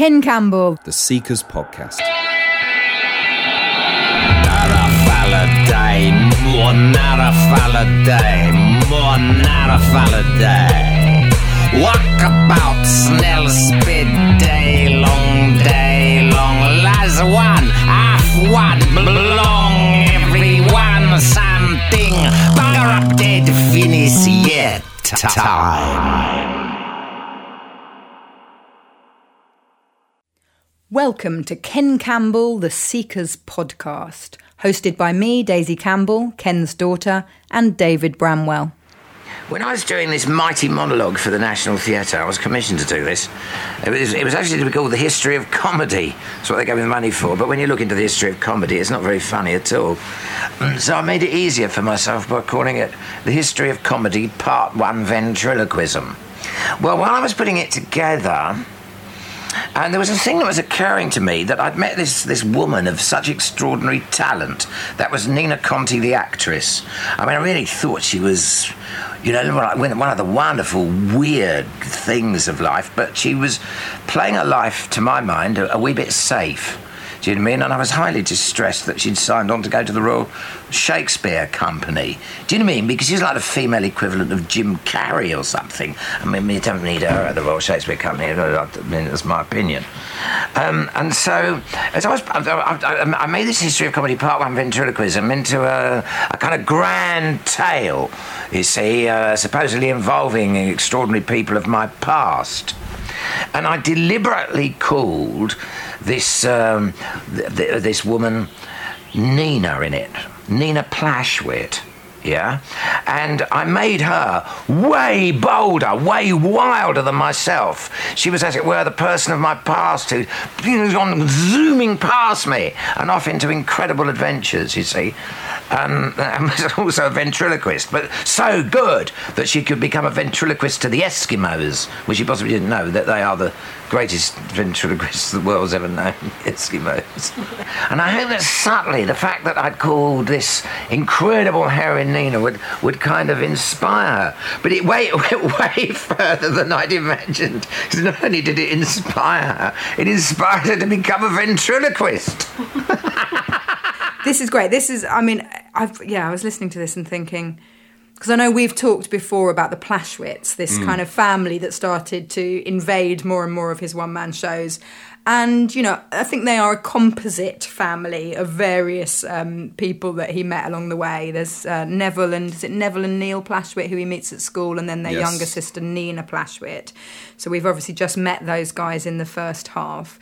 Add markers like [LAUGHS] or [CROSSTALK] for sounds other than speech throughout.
Ken Campbell. The Seekers Podcast. Nara Faladay, more Nara Faladay, more Nara Faladay. Walk about, snell, spit, day long, day long. Las one, half one, belong, everyone, something. Bugger up, dead, finish yet. Time. Welcome to Ken Campbell, the Seekers podcast, hosted by me, Daisy Campbell, Ken's daughter, and David Bramwell. When I was doing this mighty monologue for the National Theatre, I was commissioned to do this. It was, it was actually to be called The History of Comedy. That's what they gave me the money for. But when you look into the history of comedy, it's not very funny at all. Mm, So I made it easier for myself by calling it The History of Comedy Part 1 Ventriloquism. Well, while I was putting it together, and there was a thing that was occurring to me that I'd met this, this woman of such extraordinary talent. That was Nina Conti, the actress. I mean, I really thought she was, you know, one of the wonderful, weird things of life, but she was playing a life, to my mind, a, a wee bit safe. Do you know what I mean? And I was highly distressed that she'd signed on to go to the Royal Shakespeare Company. Do you know what I mean? Because she's like the female equivalent of Jim Carrey or something. I mean, we don't need her at the Royal Shakespeare Company. I mean, that's my opinion. Um, and so, as I was, I, I, I made this history of comedy part one ventriloquism into a, a kind of grand tale. You see, uh, supposedly involving extraordinary people of my past and I deliberately called this um, th- th- this woman Nina in it, Nina Plashwit. Yeah, and I made her way bolder, way wilder than myself. She was, as it were, the person of my past who know, gone zooming past me and off into incredible adventures. You see, um, and also a ventriloquist, but so good that she could become a ventriloquist to the Eskimos, which she possibly didn't know that they are the greatest ventriloquists the world's ever known, [LAUGHS] Eskimos. and I hope that subtly the fact that I'd called this incredible heroine Nina would, would kind of inspire her. But it went, went [LAUGHS] way further than I'd imagined. Because not only did it inspire her, it inspired her to become a ventriloquist. [LAUGHS] This is great. This is, I mean, I've yeah, I was listening to this and thinking because I know we've talked before about the Plashwits, this kind of family that started to invade more and more of his one man shows. And, you know, I think they are a composite family of various um, people that he met along the way. There's uh, Neville and, is it Neville and Neil Plashwit who he meets at school, and then their Yes. younger sister Nina Plashwit. So we've obviously just met those guys in the first half.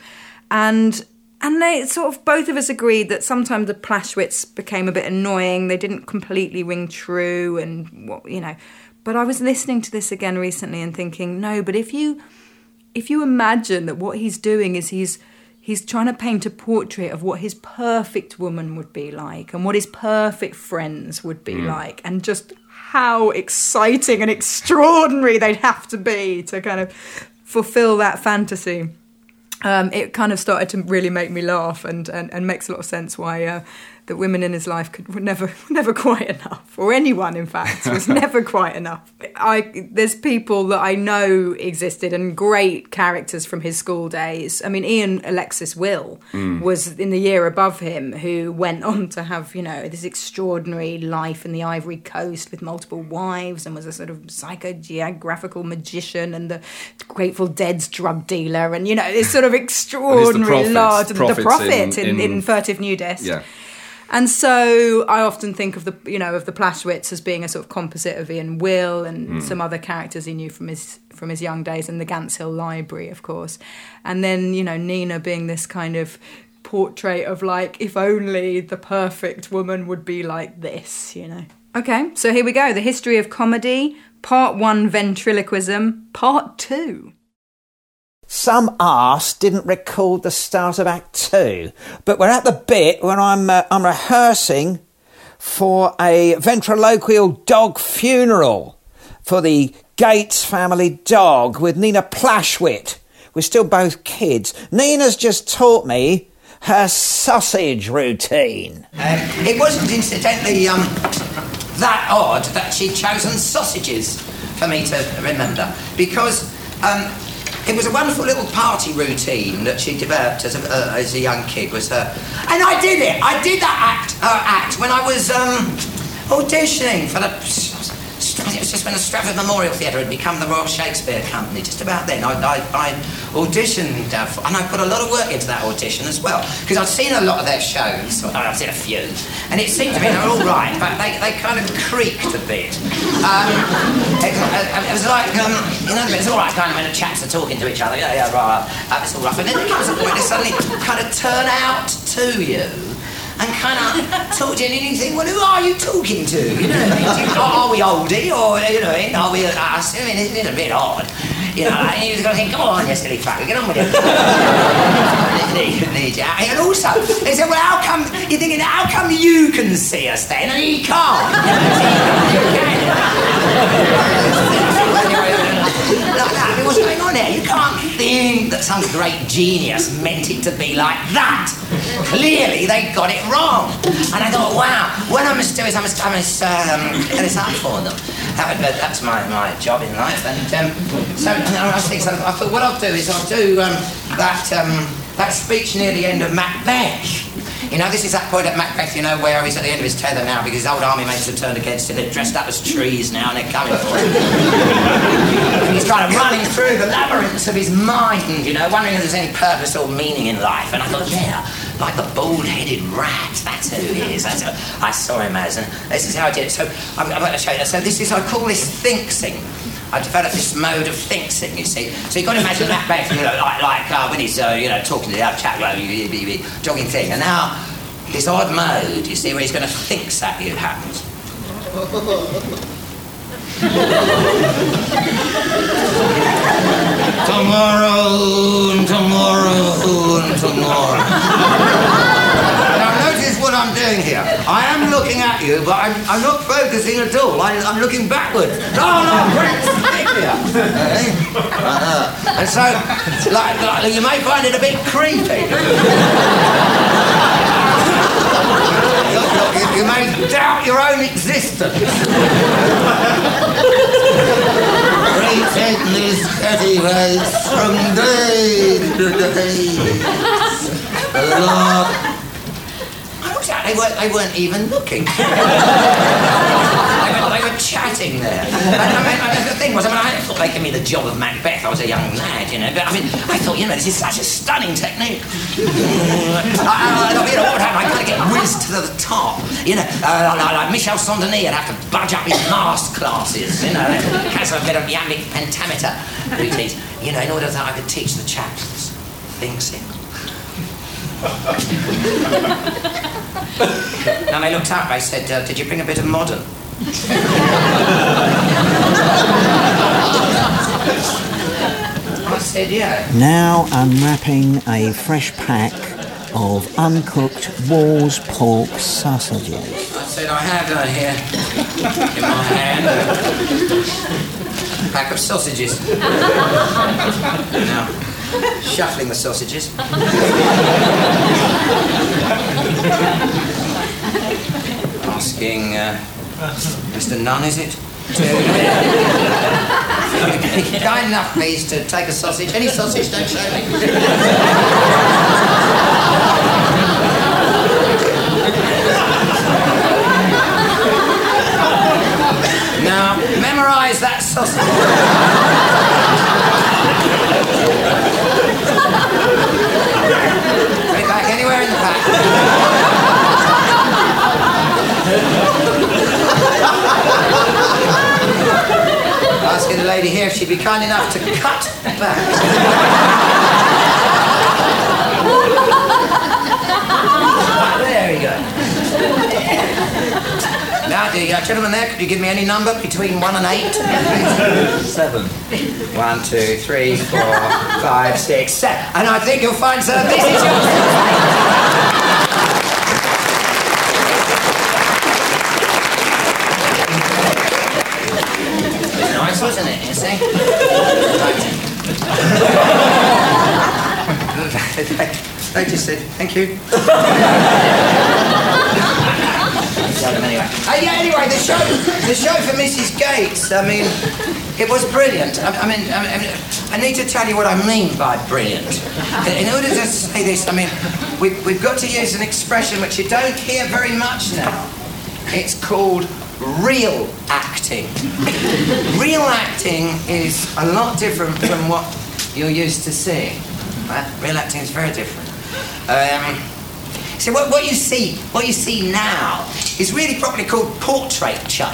And and they sort of both of us agreed that sometimes the Plashwits became a bit annoying. They didn't completely ring true, and what you know. But I was listening to this again recently and thinking, no, but if you if you imagine that what he's doing is he's he's trying to paint a portrait of what his perfect woman would be like and what his perfect friends would be hmm. like and just how exciting and extraordinary they'd have to be to kind of fulfill that fantasy um, it kind of started to really make me laugh and, and, and makes a lot of sense why uh, the women in his life could were [LAUGHS] never were [LAUGHS] never quite enough or anyone in fact was [LAUGHS] never quite enough I there's people that I know existed and great characters from his school days I mean Ian Alexis Will was in the year above him who went on to have you know this extraordinary life in the Ivory Coast with multiple wives and was a sort of psychogeographical magician and the Grateful Dead's drug dealer and you know this sort of extraordinary large the Prophet prophet in, in- in, in- Furtive Nudist. Yeah. And so I often think of the you know of the Plashwits as being a sort of composite of Ian Will and Hmm. some other characters he knew from his from his young days and the Gants Hill Library, of course. And then you know Nina being this kind of portrait of like if only the perfect woman would be like this, you know. Okay, so here we go. The history of comedy, part one ventriloquism, part two. Some arse didn't record the start of Act Two, but we're at the bit when I'm uh, I'm rehearsing for a ventriloquial dog funeral for the Gates family dog with Nina Plashwit. We're still both kids. Nina's just taught me her sausage routine. Um, it wasn't incidentally um, that odd that she'd chosen sausages for me to remember because um, it was a wonderful little party routine that she developed as a, uh, as a young kid. Was her, and I did it. I did that act, her act when I was um, auditioning for the. It was just when the Stratford Memorial Theatre had become the Royal Shakespeare Company. Just about then, I, I, I auditioned, uh, for, and I put a lot of work into that audition as well because I'd seen a lot of their shows. I've seen a few, and it seemed to me they were all right, but they, they kind of creaked a bit. Um, it, it was like, um, you know, it's all right kind of when the chaps are talking to each other. Yeah, yeah, right. Uh, it's all rough, and then there comes a point they suddenly kind of turn out to you and kind of talk to you and think, well, who are you talking to? You know, are, oh, are we oldie or, you know, eh, are we us? I mean, it's, it's a bit odd. You know, and just got to think, come on, you silly fucker, get on with it. [LAUGHS] and also, they said, well, how come, you're thinking, how come you can see us then and he can't? [LAUGHS] like that. I mean, what's going on here? You can't think that some great genius meant it to be like that. Clearly, they got it wrong. And I thought, wow, what I must do is I must, I must um, get this up for them. That would, that's my, my job in life. And um, so and I was thinking, I thought, what I'll do is I'll do um, that, um, that speech near the end of Macbeth. You know, this is that point at Macbeth, you know, where he's at the end of his tether now because his old army mates have turned against him. They're dressed up as trees now and they're coming for him. he's kind of running through the labyrinths of his mind, you know, wondering if there's any purpose or meaning in life. And I thought, yeah, like the bald-headed rat, that's who he is. That's who I saw him as, and this is how I did it. So I'm, I'm going to show you. So this is, I call this think-sing. I developed this mode of think-sing, you see. So you've got to imagine that back, you know, like, like uh, when he's, uh, you know, talking to the other chap, you, jogging thing. And now, this odd mode, you see, where he's going to think at you happens. [LAUGHS] tomorrow, tomorrow, tomorrow. What I'm doing here. I am looking at you, but I'm, I'm not focusing at all. I, I'm looking backwards. No, no, great stick here. Eh? Uh-huh. And so, like, like, you may find it a bit creepy. [LAUGHS] you, you, may doubt your own existence. Pretend this petty ways from day to day. They weren't, they weren't even looking. [LAUGHS] they, were, they were chatting there. And, I mean, I, the thing was, I mean, I thought they gave me the job of Macbeth. I was a young lad, you know. But I mean, I thought, you know, this is such a stunning technique. [LAUGHS] I, I, I, you know, what would happen? I kind of get whizzed to the top. You know, uh, like, like Michel Saint-Denis would have to budge up his mask classes, you know, cancel a bit of iambic pentameter routines, you know, in order that I could teach the chaps things in. [LAUGHS] and I looked up, I said, uh, Did you bring a bit of modern? [LAUGHS] I said, Yeah. Now unwrapping a fresh pack of uncooked Wall's pork sausages. I said, I have uh, here in my hand a pack of sausages. [LAUGHS] now, shuffling the sausages. Asking, uh, Mr. Nunn, is it? [LAUGHS] Kind enough, please, to take a sausage. Any sausage, don't show me. now, memorize that sausage. Put it back anywhere in the pack. Asking the lady here if she'd be kind enough to cut back. there we go. Now, the uh, gentleman there, could you give me any number between one and eight? Seven. One, two, three, four, five, six, seven. And I think you'll find, sir, this is yours. It's nice, wasn't it? You see? They just said, thank you. anyway. [LAUGHS] Uh, yeah, anyway, the show, the show for Mrs. Gates. I mean, it was brilliant. I, I, mean, I mean, I need to tell you what I mean by brilliant. In order to say this, I mean, we've, we've got to use an expression which you don't hear very much now. It's called real acting. [LAUGHS] real acting is a lot different from what you're used to seeing. Right? Real acting is very different. Um, so what, what you see, what you see now, is really properly called portraiture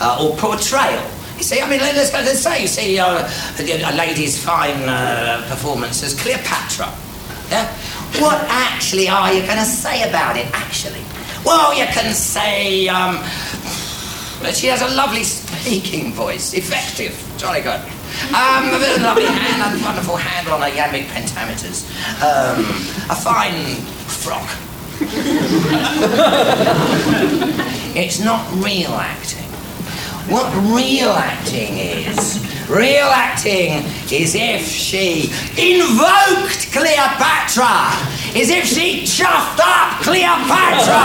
uh, or portrayal. You see, I mean, let's, let's say you see uh, a lady's fine uh, performance as Cleopatra. Yeah? What actually are you going to say about it? Actually, well, you can say um, she has a lovely speaking voice, effective, jolly good. Um, a lovely hand, a wonderful handle on her iambic pentameters. Um, a fine frock. [LAUGHS] it's not real acting. What real acting is, real acting is if she invoked Cleopatra, is if she chuffed up Cleopatra.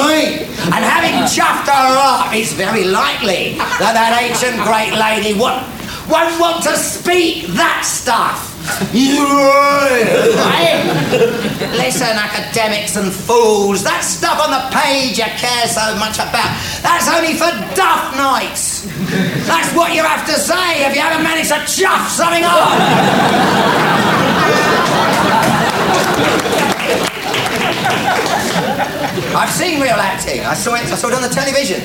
right? And having chuffed her up, it's very likely that that ancient great lady won't, won't want to speak that stuff. Listen, academics and fools, that stuff on the page you care so much about, that's only for duff nights. That's what you have to say if you haven't managed to chuff something on. I've seen real acting. I saw it. I saw it on the television,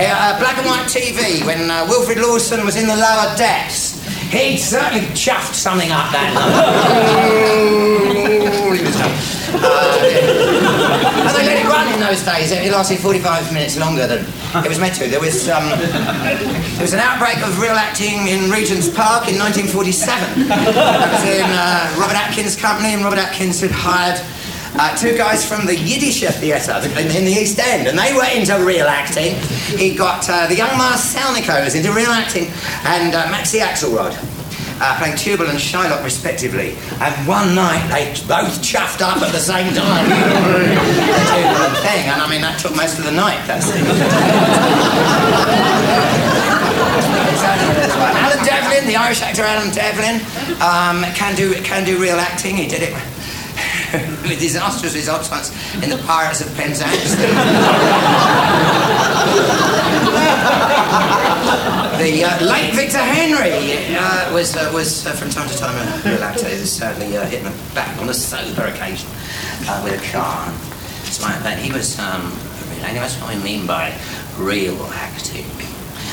uh, black and white TV, when uh, Wilfrid Lawson was in the Lower Depths. He certainly chuffed something up that night. [LAUGHS] uh, and they let it run in those days. It lasted 45 minutes longer than it was meant to. There was, um, there was an outbreak of real acting in Regent's Park in 1947. That was in uh, Robert Atkins' company, and Robert Atkins had hired uh, two guys from the Yiddish Theatre in, in, the East End, and they were into real acting. He got uh, the young Marcel was into real acting, and uh, Maxie Axelrod. Uh, playing Tubal and Shylock respectively. And one night they both chuffed up at the same time. [LAUGHS] the thing, and I mean that took most of the night. That's [LAUGHS] it. Alan Devlin, the Irish actor Alan Devlin, um, can do can do real acting. He did it [LAUGHS] with disastrous results once in the Pirates of Penzance. [LAUGHS] the uh, late Victor Henry uh, was uh, was uh, from time to time a. He was sadly uh, hit in the back on a sober occasion uh, with a car. Like that. He was. Um, anyway, that's what I mean by real acting.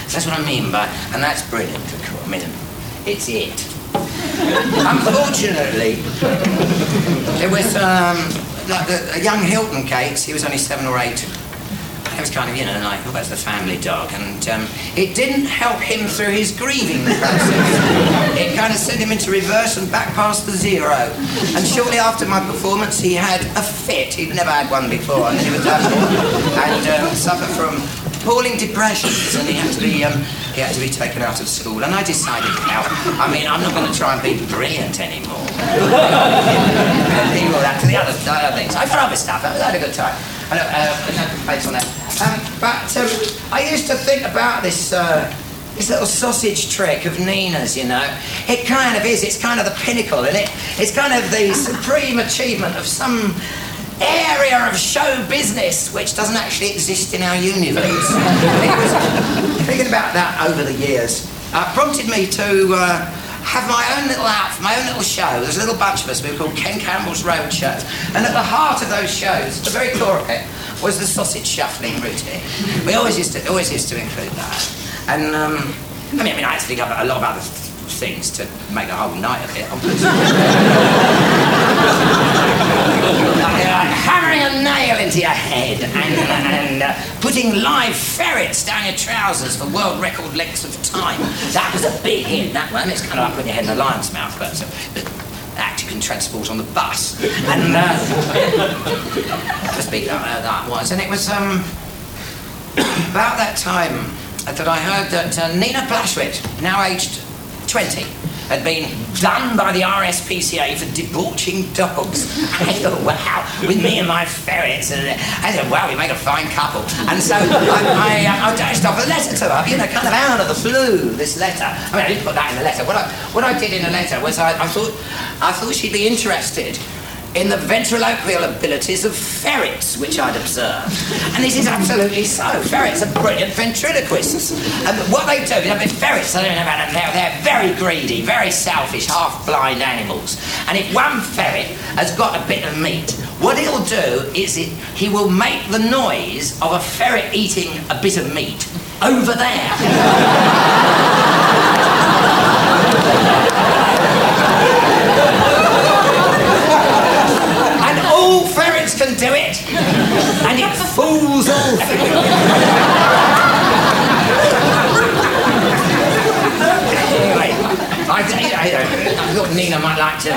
That's what I mean by, and that's brilliant. I mean, it's it. Unfortunately, it was um, like the, a young Hilton Gates. He was only seven or eight. It was kind of, you know, like, oh, that's the family dog. And um, it didn't help him through his grieving process. it kind of sent him into reverse and back past the zero. And shortly after my performance, he had a fit. He'd never had one before. And he was and um, from appalling depressions, and he had to be um, he had to be taken out of school. And I decided, now, I mean, I'm not going to try and be brilliant anymore. [LAUGHS] People that to the other, other things. I promised stuff. I had a good time. I know, uh, no on that. Um, but um, I used to think about this. Uh, this little sausage trick of Nina's, you know. It kind of is, it's kind of the pinnacle, and it? It's kind of the supreme achievement of some area of show business which doesn't actually exist in our universe. thinking about that over the years uh, prompted me to uh, have my own little outfit, my own little show. There's a little bunch of us. We were called Ken Campbell's Road Shows. And at the heart of those shows, the very core of it, was the sausage shuffling routine. We always used to, always used to include that. And um, I mean, I mean, I had to think a lot of other things to make a whole night of it. hammering a nail into your head and, and uh, putting live ferrets down your trousers for world record lengths of time. That was a big hit, that one. It's kind of like putting your head in a lion's mouth, but, uh, but act you can transport on the bus. And uh, that was big, uh, that was. And it was um, [COUGHS] about that time that I heard that uh, Nina Plashwit, now aged 20, had been done by the RSPCA for debauching dogs. And [LAUGHS] I thought, wow, with me and my ferrets. And I said, wow, we make a fine couple. And so I, I, uh, I dashed off a letter to her, you know, kind of out of the blue, this letter. I mean, I didn't put that in the letter. What I, what I did in the letter was I, I, thought, I thought she'd be interested in the ventriloquial abilities of ferrets, which I'd observed. And this is absolutely so. Ferrets are brilliant ventriloquists. And what they do, I mean, ferrets, I don't know about they're, very greedy, very selfish, half-blind animals. And if one ferret has got a bit of meat, what he'll do is it, he will make the noise of a ferret eating a bit of meat over there. [LAUGHS] all ferrets can it, and it fools all anyway, I, I, I, thought Nina might like to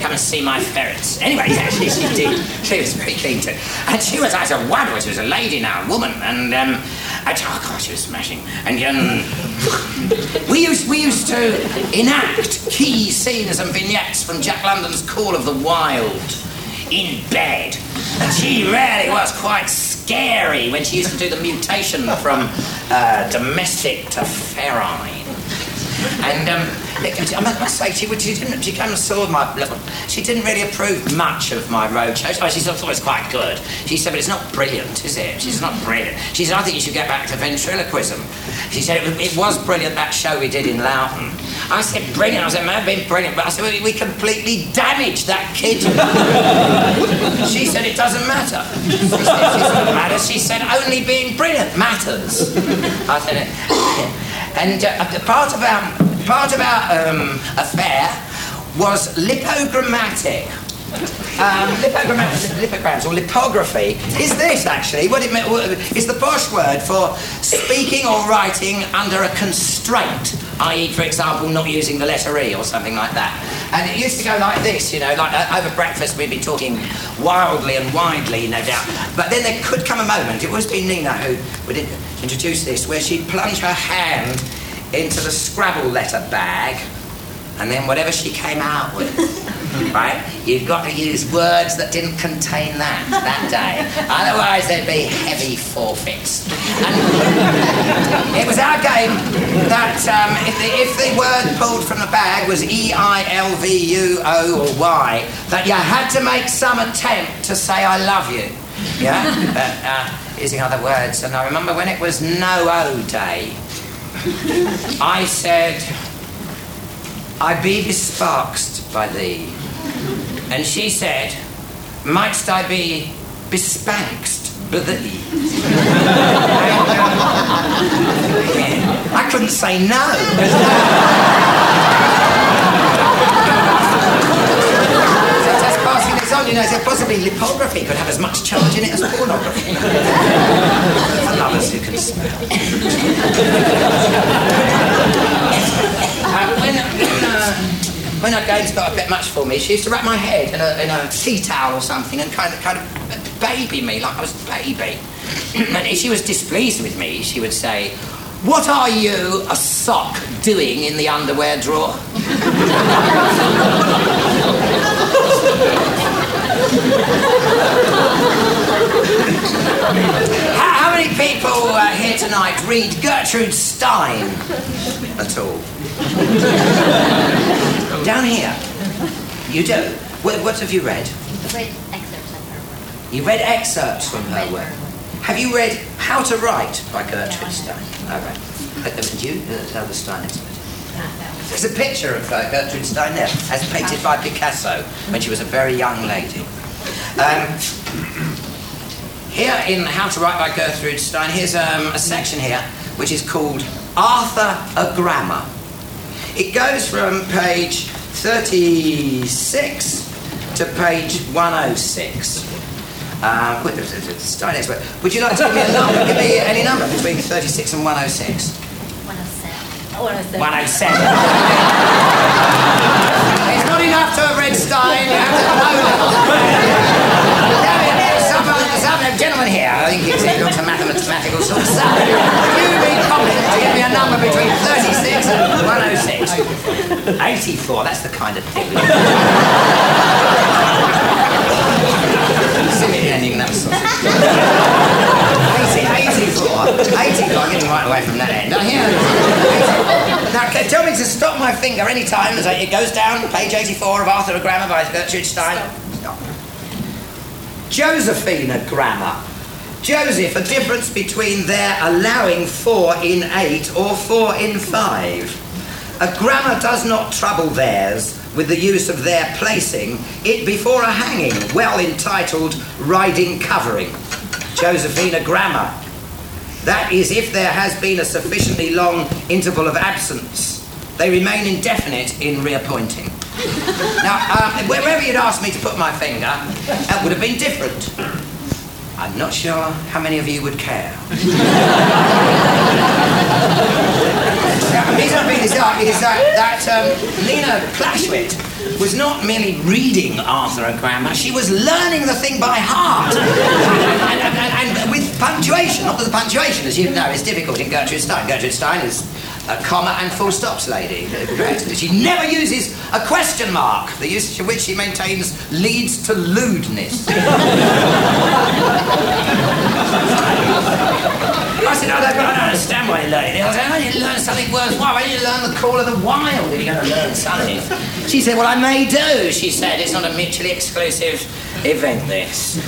come and see my ferrets. Anyway, actually, she did. She was very keen to. And she was, I said, wow, she was a lady now, a woman. And, um, I, oh, God, she was smashing. And, um, we used, we used to enact key scenes and vignettes from Jack London's Call of the Wild in bed. And she really was quite scary when she used to do the mutation from uh, domestic to ferine. And um, I must say, she, she, didn't, she came and saw my little. She didn't really approve much of my road shows. Oh, she thought it was quite good. She said, but it's not brilliant, is it? She's not brilliant. She said, I think you should get back to ventriloquism. She said, it, was brilliant, that show we did in Loughton. I said, brilliant. I said, it may have been brilliant, but I said, well, we completely damaged that kid. [LAUGHS] she said, it doesn't matter. She said, it matter. She said, only being brilliant matters. I said, and uh, part of our part of our um, affair was lipogrammatic. Um, lipograms or lipography is this actually what it is the posh word for speaking or writing under a constraint, i.e., for example, not using the letter E or something like that. And it used to go like this, you know, like uh, over breakfast we'd be talking wildly and widely, no doubt. But then there could come a moment, it was been Nina who would introduce this, where she'd plunge her hand into the Scrabble letter bag, and then whatever she came out with, [LAUGHS] [LAUGHS] right? You've got to use words that didn't contain that that day. Otherwise, there'd be heavy forfeits. And [LAUGHS] it was our game that um, if, the, if the word pulled from the bag was E I L V U O or Y, that you had to make some attempt to say I love you. Yeah? [LAUGHS] But, uh, using other words. And I remember when it was No O Day, I said, I be besparked by thee. And she said, Mightst I be bespanked by thee? I couldn't say no. you know, so possibly lipography could have as much charge in it as pornography. For lovers who can smell. [LAUGHS] uh, when, uh, when our game's got a bit much for me, she used to wrap my head in a, in a tea towel or something and kind of, kind of baby me like I was a baby. [CLEARS THROAT] and if she was displeased with me, she would say, what are you, a sock, doing in the underwear drawer? [LAUGHS] how, how, many people uh, here tonight read Gertrude Stein at all? [LAUGHS] Down here. You do? What, what have you read? I read excerpts of her work. You read excerpts from her work. Have you read How to Write by Gertrude Stein? All right. Uh, uh, you, uh, the Stein expert? There's a picture of uh, Gertrude Stein there, as painted by Picasso when she was a very young lady. Um, here in How to Write by Gertrude Stein, here's um, a section here which is called Arthur a Grammar. It goes from page 36 to page 106. Uh, expert. Would you like to give me a number? Give me any number between 36 and 106. 107. 107. it's not enough to have read Stein, you have to know some, some gentleman here, I think he's he looks a mathematical source. Would you be competent to give me a number between 36 106? 84, that's the kind of thing. Silly ending that sort of 80, 84. 84, I'm getting right away from that end. Now, here. Now, c- tell me to stop my finger any time as it goes down, page 84 of Arthur a Grammar by Gertrude Stein. Stop. Josephina grammar. Joseph, a difference between their allowing four in eight or four in five. A grammar does not trouble theirs with the use of their placing it before a hanging, well entitled riding covering. Josephina grammar. That is, if there has been a sufficiently long interval of absence, they remain indefinite in reappointing. Now, uh, wherever you'd asked me to put my finger, that would have been different. I'm not sure how many of you would care. Now, the reason I bring this up is that, that um, Lena Plashwit was not merely reading Arthur a grammar, she was learning the thing by heart. and, and, and, and with punctuation, not that the punctuation, as you know, is difficult in Gertrude Stein. Gertrude Stein is a comma and full stops lady. She never uses a question mark, the usage of which she maintains leads to lewdness. [LAUGHS] [LAUGHS] I said, I don't, I don't understand why you're learning it. I said, I didn't learn something worthwhile. Why didn't you learn the call of the wild if you're going to learn something? She said, well, I may do. She said, it's not a mutually exclusive event, this.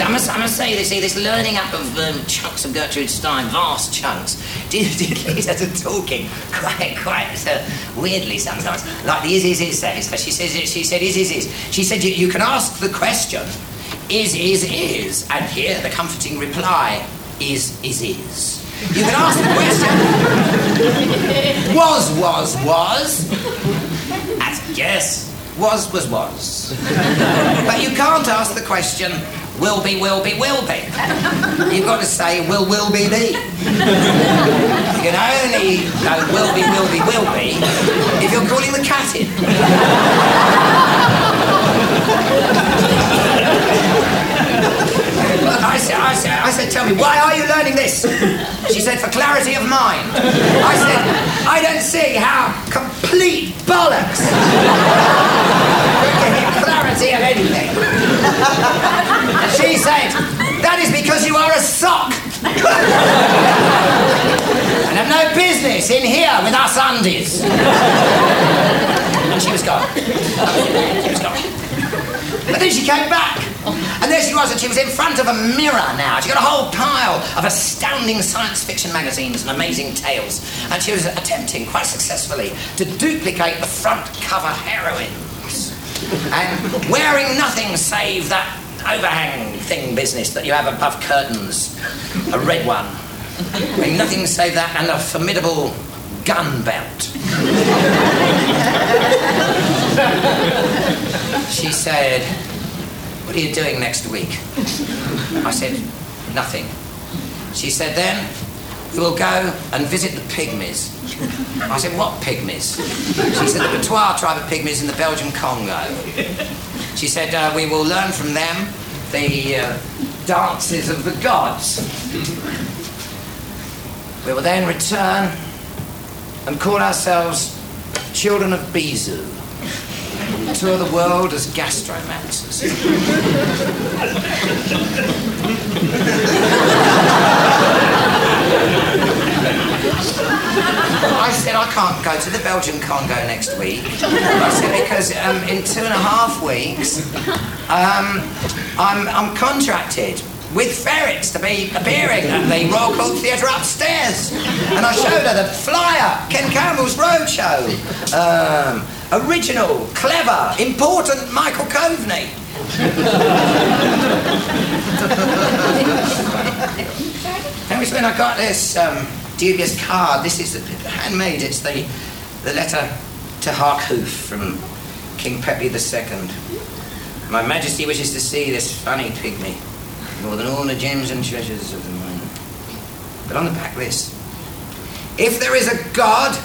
I must, I must say, this, this learning up of um, chunks of Gertrude Stein, vast chunks, [LAUGHS] did, did lead her to talking quite, quite uh, weirdly sometimes. Like the is, is, is says. She, says, she said, is, is, is. She said, you, you can ask the question, is, is, is, and here the comforting reply, is, is, is. You can ask the question, was, was, was, as yes, was, was, was. But you can't ask the question, will be, will be, will be. You've got to say, will, will be, be. You can only go will be, will be, will be if you're calling the cat in. I said, I said, I said, tell me, why are you learning this? She said, for clarity of mind. I said, I don't see how complete bollocks. Getting clarity of anything. She said, that is because you are a sock. and have no business in here with us undies. And she was gone. She was gone. But then she came back. And there she was, and she was in front of a mirror now. She got a whole pile of astounding science fiction magazines and amazing tales. And she was attempting, quite successfully, to duplicate the front cover heroines. And wearing nothing save that overhang thing business that you have above curtains, a red one. Wearing nothing save that and a formidable gun belt. She said, What are you doing next week? I said, Nothing. She said, Then we will go and visit the pygmies. I said, What pygmies? She said, The Batois tribe of pygmies in the Belgian Congo. She said, uh, We will learn from them the uh, dances of the gods. We will then return and call ourselves Children of Bizu. Tour the world as gastromancers. I said I can't go to the Belgian Congo next week. I said because um, in two and a half weeks, um, I'm, I'm contracted with ferrets to be appearing at the Royal Court Theatre upstairs. And I showed her the flyer, Ken Campbell's Roadshow. Um, original, clever, important Michael Coveney. was when I got this um, dubious card. This is handmade. It's the, the letter to Harkhuf from King Pepi II. My Majesty wishes to see this funny pygmy more than all the gems and treasures of the mine. But on the back this. If there is a God,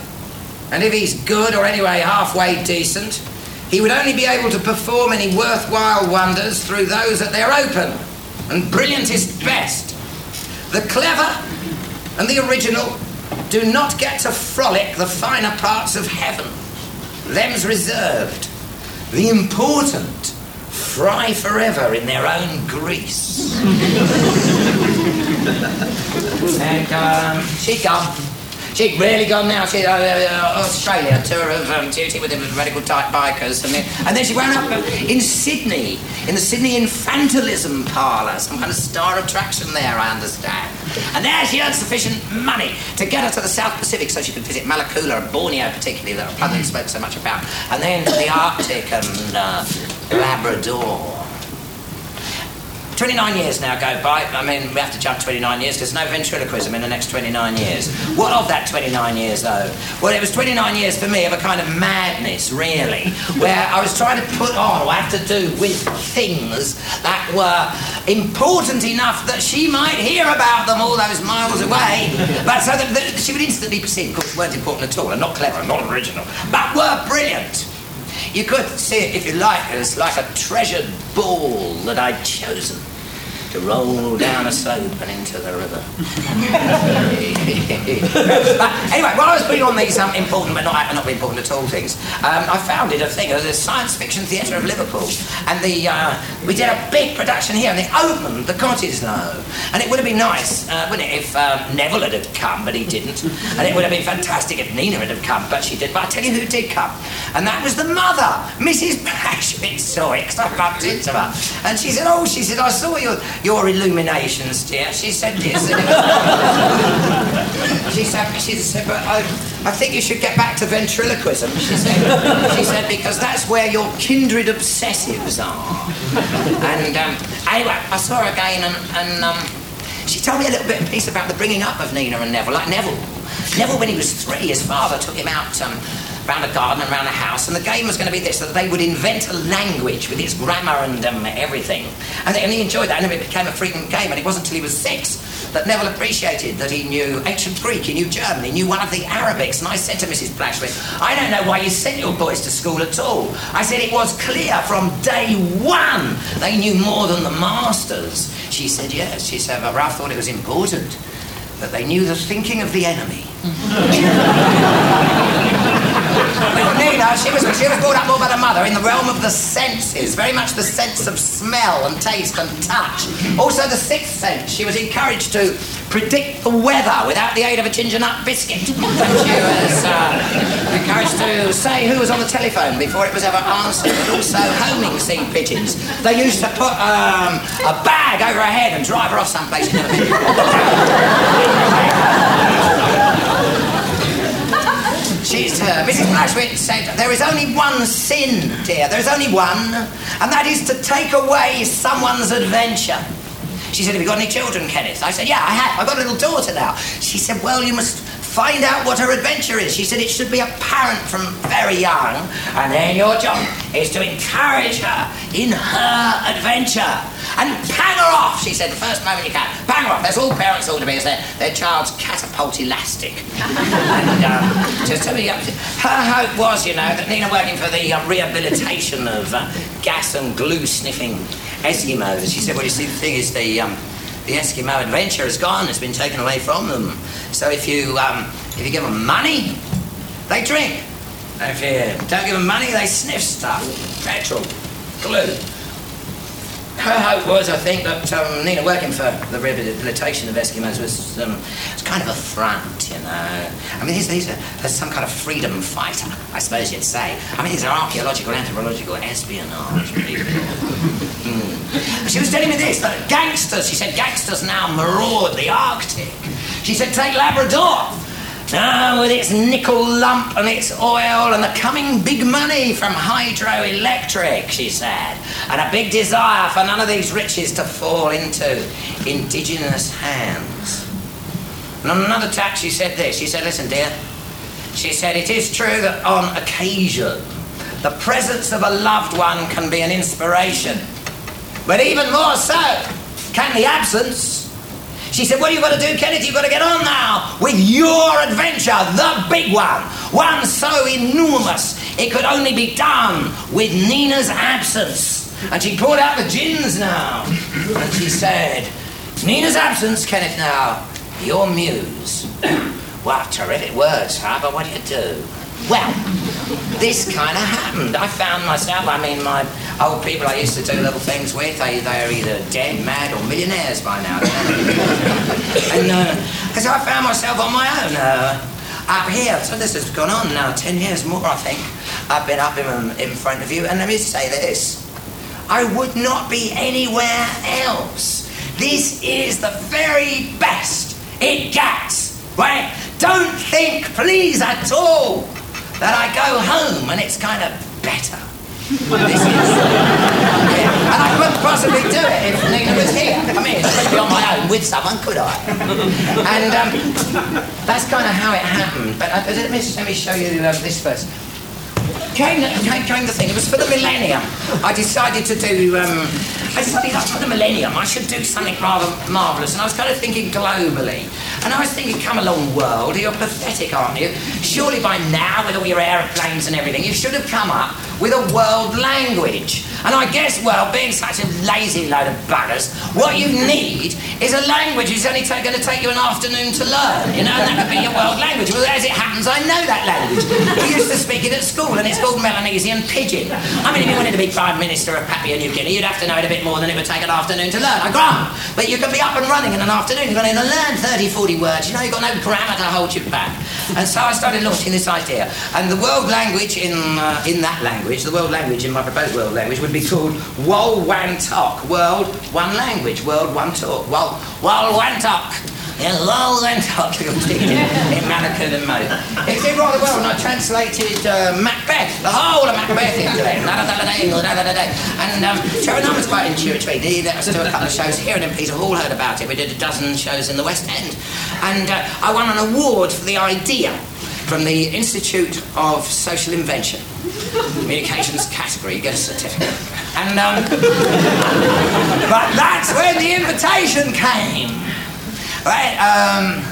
and if he's good or anyway halfway decent, he would only be able to perform any worthwhile wonders through those at their open and brilliantest best. The clever and the original do not get to frolic the finer parts of heaven. them's reserved. The important fry forever in their own grease. and um, she'd gone. She'd really gone now. She'd uh, uh, Australia, tour of um, duty with the radical type bikers, and then, and then she wound up in Sydney, in the Sydney Infantilism Parlour, some kind of star attraction there, I understand. And there she earned sufficient money to get her to the South Pacific so she could visit Malakula and Borneo, particularly, that brother spoke so much about, and then the Arctic and uh, Labrador. 29 years now go by. I mean, we have to jump 29 years because there's no ventriloquism in the next 29 years. What of that 29 years, though? Well, it was 29 years for me of a kind of madness, really, where I was trying to put on or have to do with things that were important enough that she might hear about them all those miles away, but so that, that she would instantly perceive, of course, weren't important at all, and not clever, and not original, but were brilliant. You could see it, if you like, as like a treasured ball that I'd chosen to roll down a slope and into the river. [LAUGHS] anyway, while I was putting on these um, important but not, not important at all things, um, I founded a thing, the Science Fiction Theatre of Liverpool. And the uh, we did a big production here and they opened the Cottesloe. And it would have been nice, uh, wouldn't it, if um, Neville had come, but he didn't. And it would have been fantastic if Nina had come, but she did. But I tell you who did come. And that was the mother, Mrs. Blashwick saw it, because I bumped into her. And she said, oh, she said, I saw your, your illuminations, dear. She said, yes. [LAUGHS] she said, she said, but I, I think you should get back to ventriloquism, she said. She said, because that's where your kindred obsessives are. And um, anyway, I saw her again and, and um, she told me a little bit of piece about the bringing up of Nina and Neville. Like Neville, Neville when he was three, his father took him out um, round a garden and round a house, and the game was going to be this: that they would invent a language with its grammar and um, everything, and, and he enjoyed that, and it became a frequent game. And it wasn't until he was six that Neville appreciated that he knew ancient Greek, he knew German, he knew one of the Arabics. And I said to Mrs. Blashwick, I don't know why you sent your boys to school at all. I said it was clear from day one they knew more than the masters. She said yes. She said, but Ralph thought it was important that they knew the thinking of the enemy. [LAUGHS] Little Nina, she was, she was brought up more by the mother in the realm of the senses, very much the sense of smell and taste and touch. Also the sixth sense. She was encouraged to predict the weather without the aid of a ginger nut biscuit. [LAUGHS] She was uh, encouraged to say who was on the telephone before it was ever answered, also homing seed pigeons. They used to put um, a bag over her head and drive her off someplace [LAUGHS] [LAUGHS] She's, uh, Mrs. Blashwick said, there is only one sin, dear. There is only one, and that is to take away someone's adventure. She said, have you got any children, Kenneth? I said, yeah, I have. I've got a little daughter now. She said, well, you must find out what her adventure is. She said it should be apparent from very young, and then your job is to encourage her in her adventure. And bang her off, she said, the first moment you can. Bang her off. That's all parents ought to be, is their, their child's catapult elastic. and um, just uh, her hope was, you know, that Nina working for the uh, rehabilitation of uh, gas and glue sniffing Eskimos. She said, well, you see, the thing is, the, um, the Eskimo adventure is gone. It's been taken away from them. So if you, um, if you give them money, they drink. If you don't give them money, they sniff stuff. Petrol, glue. Her hope was, I think, that um, Nina working for the rehabilitation of Eskimos was, um, was kind of a front, you know. I mean, there's some kind of freedom fighter, I suppose you'd say. I mean, these are archaeological, anthropological espionage. Mm. She was telling me this, that gangsters, she said, gangsters now maraud the Arctic. She said, take Labrador. Ah, with its nickel lump and its oil and the coming big money from hydroelectric, she said, and a big desire for none of these riches to fall into indigenous hands. And on another tack, she said this. She said, listen, dear. She said, it is true that on occasion, the presence of a loved one can be an inspiration. But even more so can the absence. She said, What are you got to do, Kenneth? You've got to get on now with your adventure, the big one. One so enormous it could only be done with Nina's absence. And she pulled out the gins now. And she said, Nina's absence, Kenneth, now, your muse. [COUGHS] what terrific words, huh? But what do you do? Well, this kind of happened. I found myself, I mean, my old people I used to do little things with, they, they are either dead, mad, or millionaires by now. [LAUGHS] and uh, so I found myself on my own uh, up here. So this has gone on now 10 years more, I think. I've been up in, in front of you, and let me say this. I would not be anywhere else. This is the very best it gets, right? Don't think, please, at all, that I go home and it's kind of better. This is, yeah. And I couldn't possibly do it if Nina was here. I mean, be on my own with someone, could I? And um, that's kind of how it happened. But uh, let, me, let me show you uh, this first came, came, came the thing, it was for the millennium. I decided to do, um, I decided for the millennium I should do something rather marvellous. And I was kind of thinking globally. And I was thinking, come along, world, you're pathetic, aren't you? Surely by now, with all your aeroplanes and everything, you should have come up with a world language. And I guess, well, being such a lazy load of buggers, what you need is a language it's only going to take you an afternoon to learn, you know, and that could be your world language. Well, as it happens, I know that language. We used to speak it at school, and it's called Melanesian Pidgin. I mean, if you wanted to be Prime Minister of Papua New Guinea, you'd have to know it a bit more than it would take an afternoon to learn. I grant. But you can be up and running in an afternoon. You're going to learn 30, 40 words. You know, you've got no grammar to hold you back. And so I started launching this idea. And the world language in, uh, in that language, the world language in my proposed world language, would be called Wol Wan Tok. World, one language. World, one talk. Wol, Wol Wan Tok. Wol Wan Tok. in Malakut and Mo. It did rather well, and I translated uh, Macbeth, the whole of Macbeth into it. And um, Trevor Nunn was quite intuitive. He let us do a couple of shows here, and then Peter Hall heard about it. We did a dozen shows in the West End. And uh, I won an award for the idea from the Institute of Social Invention. Communications category, you get a certificate. And, um, [LAUGHS] but that's when the invitation came. Right, um,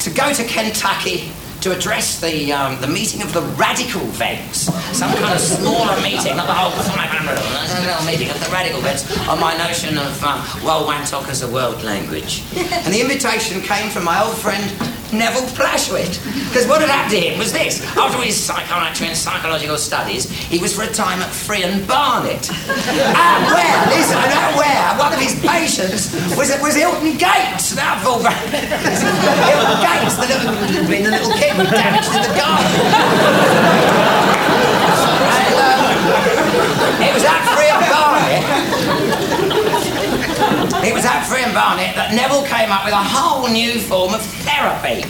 to go to Kentucky to address the, um, the meeting of the radical vents, some kind of smaller meeting, not the whole 500, a little meeting of the radical vents on my notion of um, Wol Wan Tok as a world language. And the invitation came from my old friend Neville Plashwit. Because what had happened to him was this. After his psychometry and psychological studies, he was for a time at Friern Barnet. and where, listen, and where one of his patients was, was Hilton Gates. Now, full [LAUGHS] Hilton Gates, the little, been the little kid who damaged in the garden. and, um, it was at Friern Barnet it was Barnett that Neville came up with a whole new form of therapy.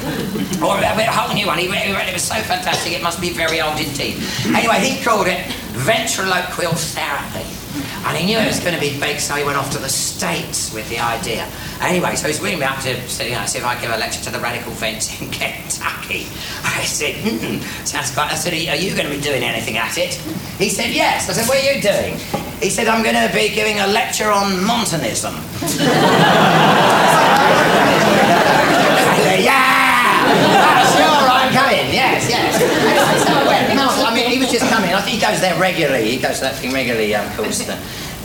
Or uh, a, a whole new one. He, he, it was so fantastic, it must be very old indeed. Anyway, he called it ventriloquial therapy. And he knew it was going to be big, so he went off to the States with the idea. Anyway, so he's ringing me up to you know, see if I give a lecture to the radical vents in [LAUGHS] Kentucky. I said, sounds quite. I said, are you going to be doing anything at it? He said, yes. I said, what are you doing? He said, I'm going to be giving a lecture on Montanism. [LAUGHS] said, yeah! sure, I'm coming. Yes, yes. I mean, he was just coming. I think he goes there regularly. He goes to that thing regularly, um, of course.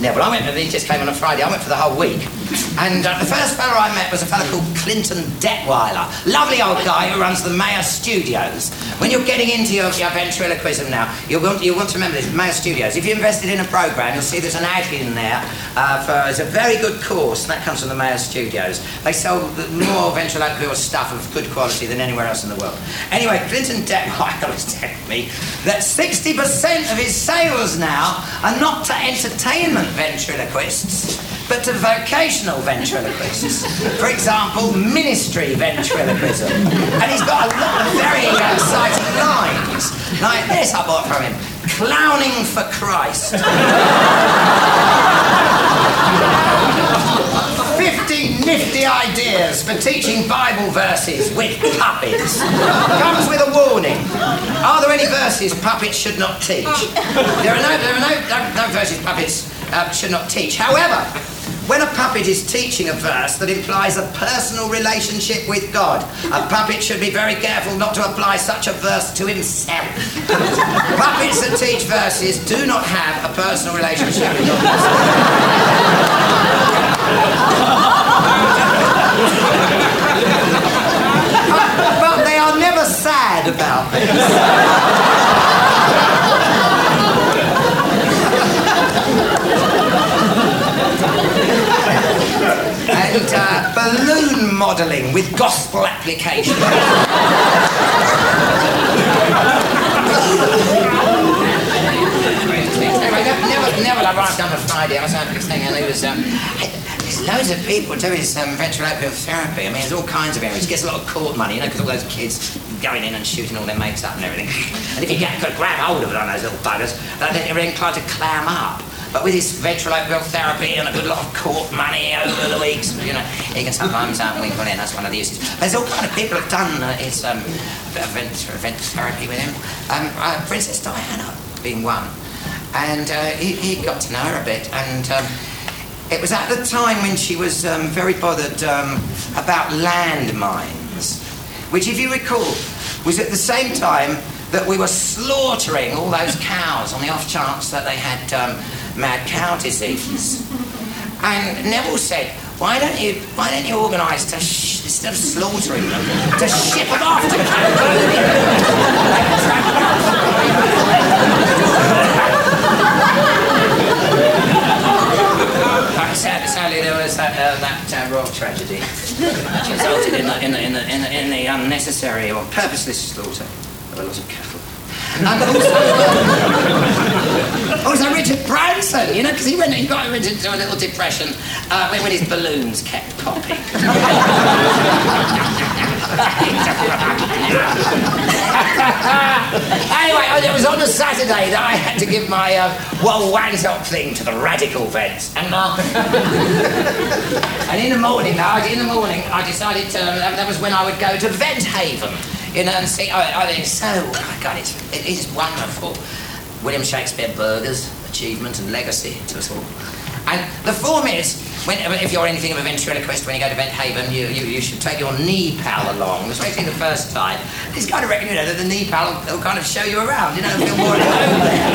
Neville. I went, he just came on a Friday. I went for the whole week. And uh, the first fellow I met was a fellow called Clinton Detweiler. Lovely old guy who runs the Maher Studios. When you're getting into your, your ventriloquism now, you'll want, you'll want to remember this, Maher Studios. If you invested in a program, you'll see there's an ad in there uh, for, it's a very good course, and that comes from the Maher Studios. They sell more ventriloquial stuff of good quality than anywhere else in the world. Anyway, Clinton Detweiler was telling me that 60% of his sales now are not to entertainment ventriloquists, but to vocational ventriloquists. For example, ministry ventriloquism. And he's got a lot of very exciting lines. Like this I bought from him. Clowning for Christ. 50 nifty ideas for teaching Bible verses with puppets. Comes with a warning. Are there any verses puppets should not teach? There are no, there are no, no, no verses puppets uh, should not teach. However, when a puppet is teaching a verse that implies a personal relationship with God, a puppet should be very careful not to apply such a verse to himself. [LAUGHS] Puppets that teach verses do not have a personal relationship with God. [LAUGHS] but they are never sad about this. and uh, modelling with gospel application. Anyway, Nev- Neville, Neville arrived on a Friday. I was out thing, and there was um, there's loads of people doing some ventriloquial therapy. I mean, there's all kinds of areas. It Gets a lot of court money, you know, because all those kids going in and shooting all their mates up and everything. [LAUGHS] And if you get could grab hold of it on those little buggers, they're inclined to clam up. But with his ventriloquial therapy and a good lot of court money over the weeks, you know, he can sometimes uh, wink on in. That's one of the uses. There's all kind of people have done uh, his um, vent, vent therapy with him. Um, uh, Princess Diana being one and uh, he, he got to know her a bit. And um, it was at the time when she was um, very bothered um, about landmines, which, if you recall, was at the same time that we were slaughtering all those cows on the off chance that they had um, mad cow disease. And Neville said, "Why don't you? Why don't you organise to sh- instead of slaughtering them, to ship them off to Cambodia?" They can track them up." But sad- sadly, there was that, uh, that uh, royal tragedy, which resulted in the, in the, in the, in the, in the unnecessary or purposeless slaughter of a lot of cattle. And also, uh, also Richard Branson, you know, because he went, he got into a little depression uh, when, when his balloons kept popping. [LAUGHS] anyway, oh, it was on a Saturday that I had to give my uh, well wands up thing to the radical vets, and uh, and in the morning, I, in the morning, I decided to, that, that was when I would go to Vent Haven, you know, and see. I, I mean, so, oh my God, it's it is wonderful. William Shakespeare Berger's, achievement and legacy to us all. And the form is, when, if you're anything of a ventriloquist, when you go to Vent Haven, you, you, you should take your knee pal along, especially the first time. He's kind of reckon, you know, that the knee pal will, will kind of show you around, you know, feel more at home there.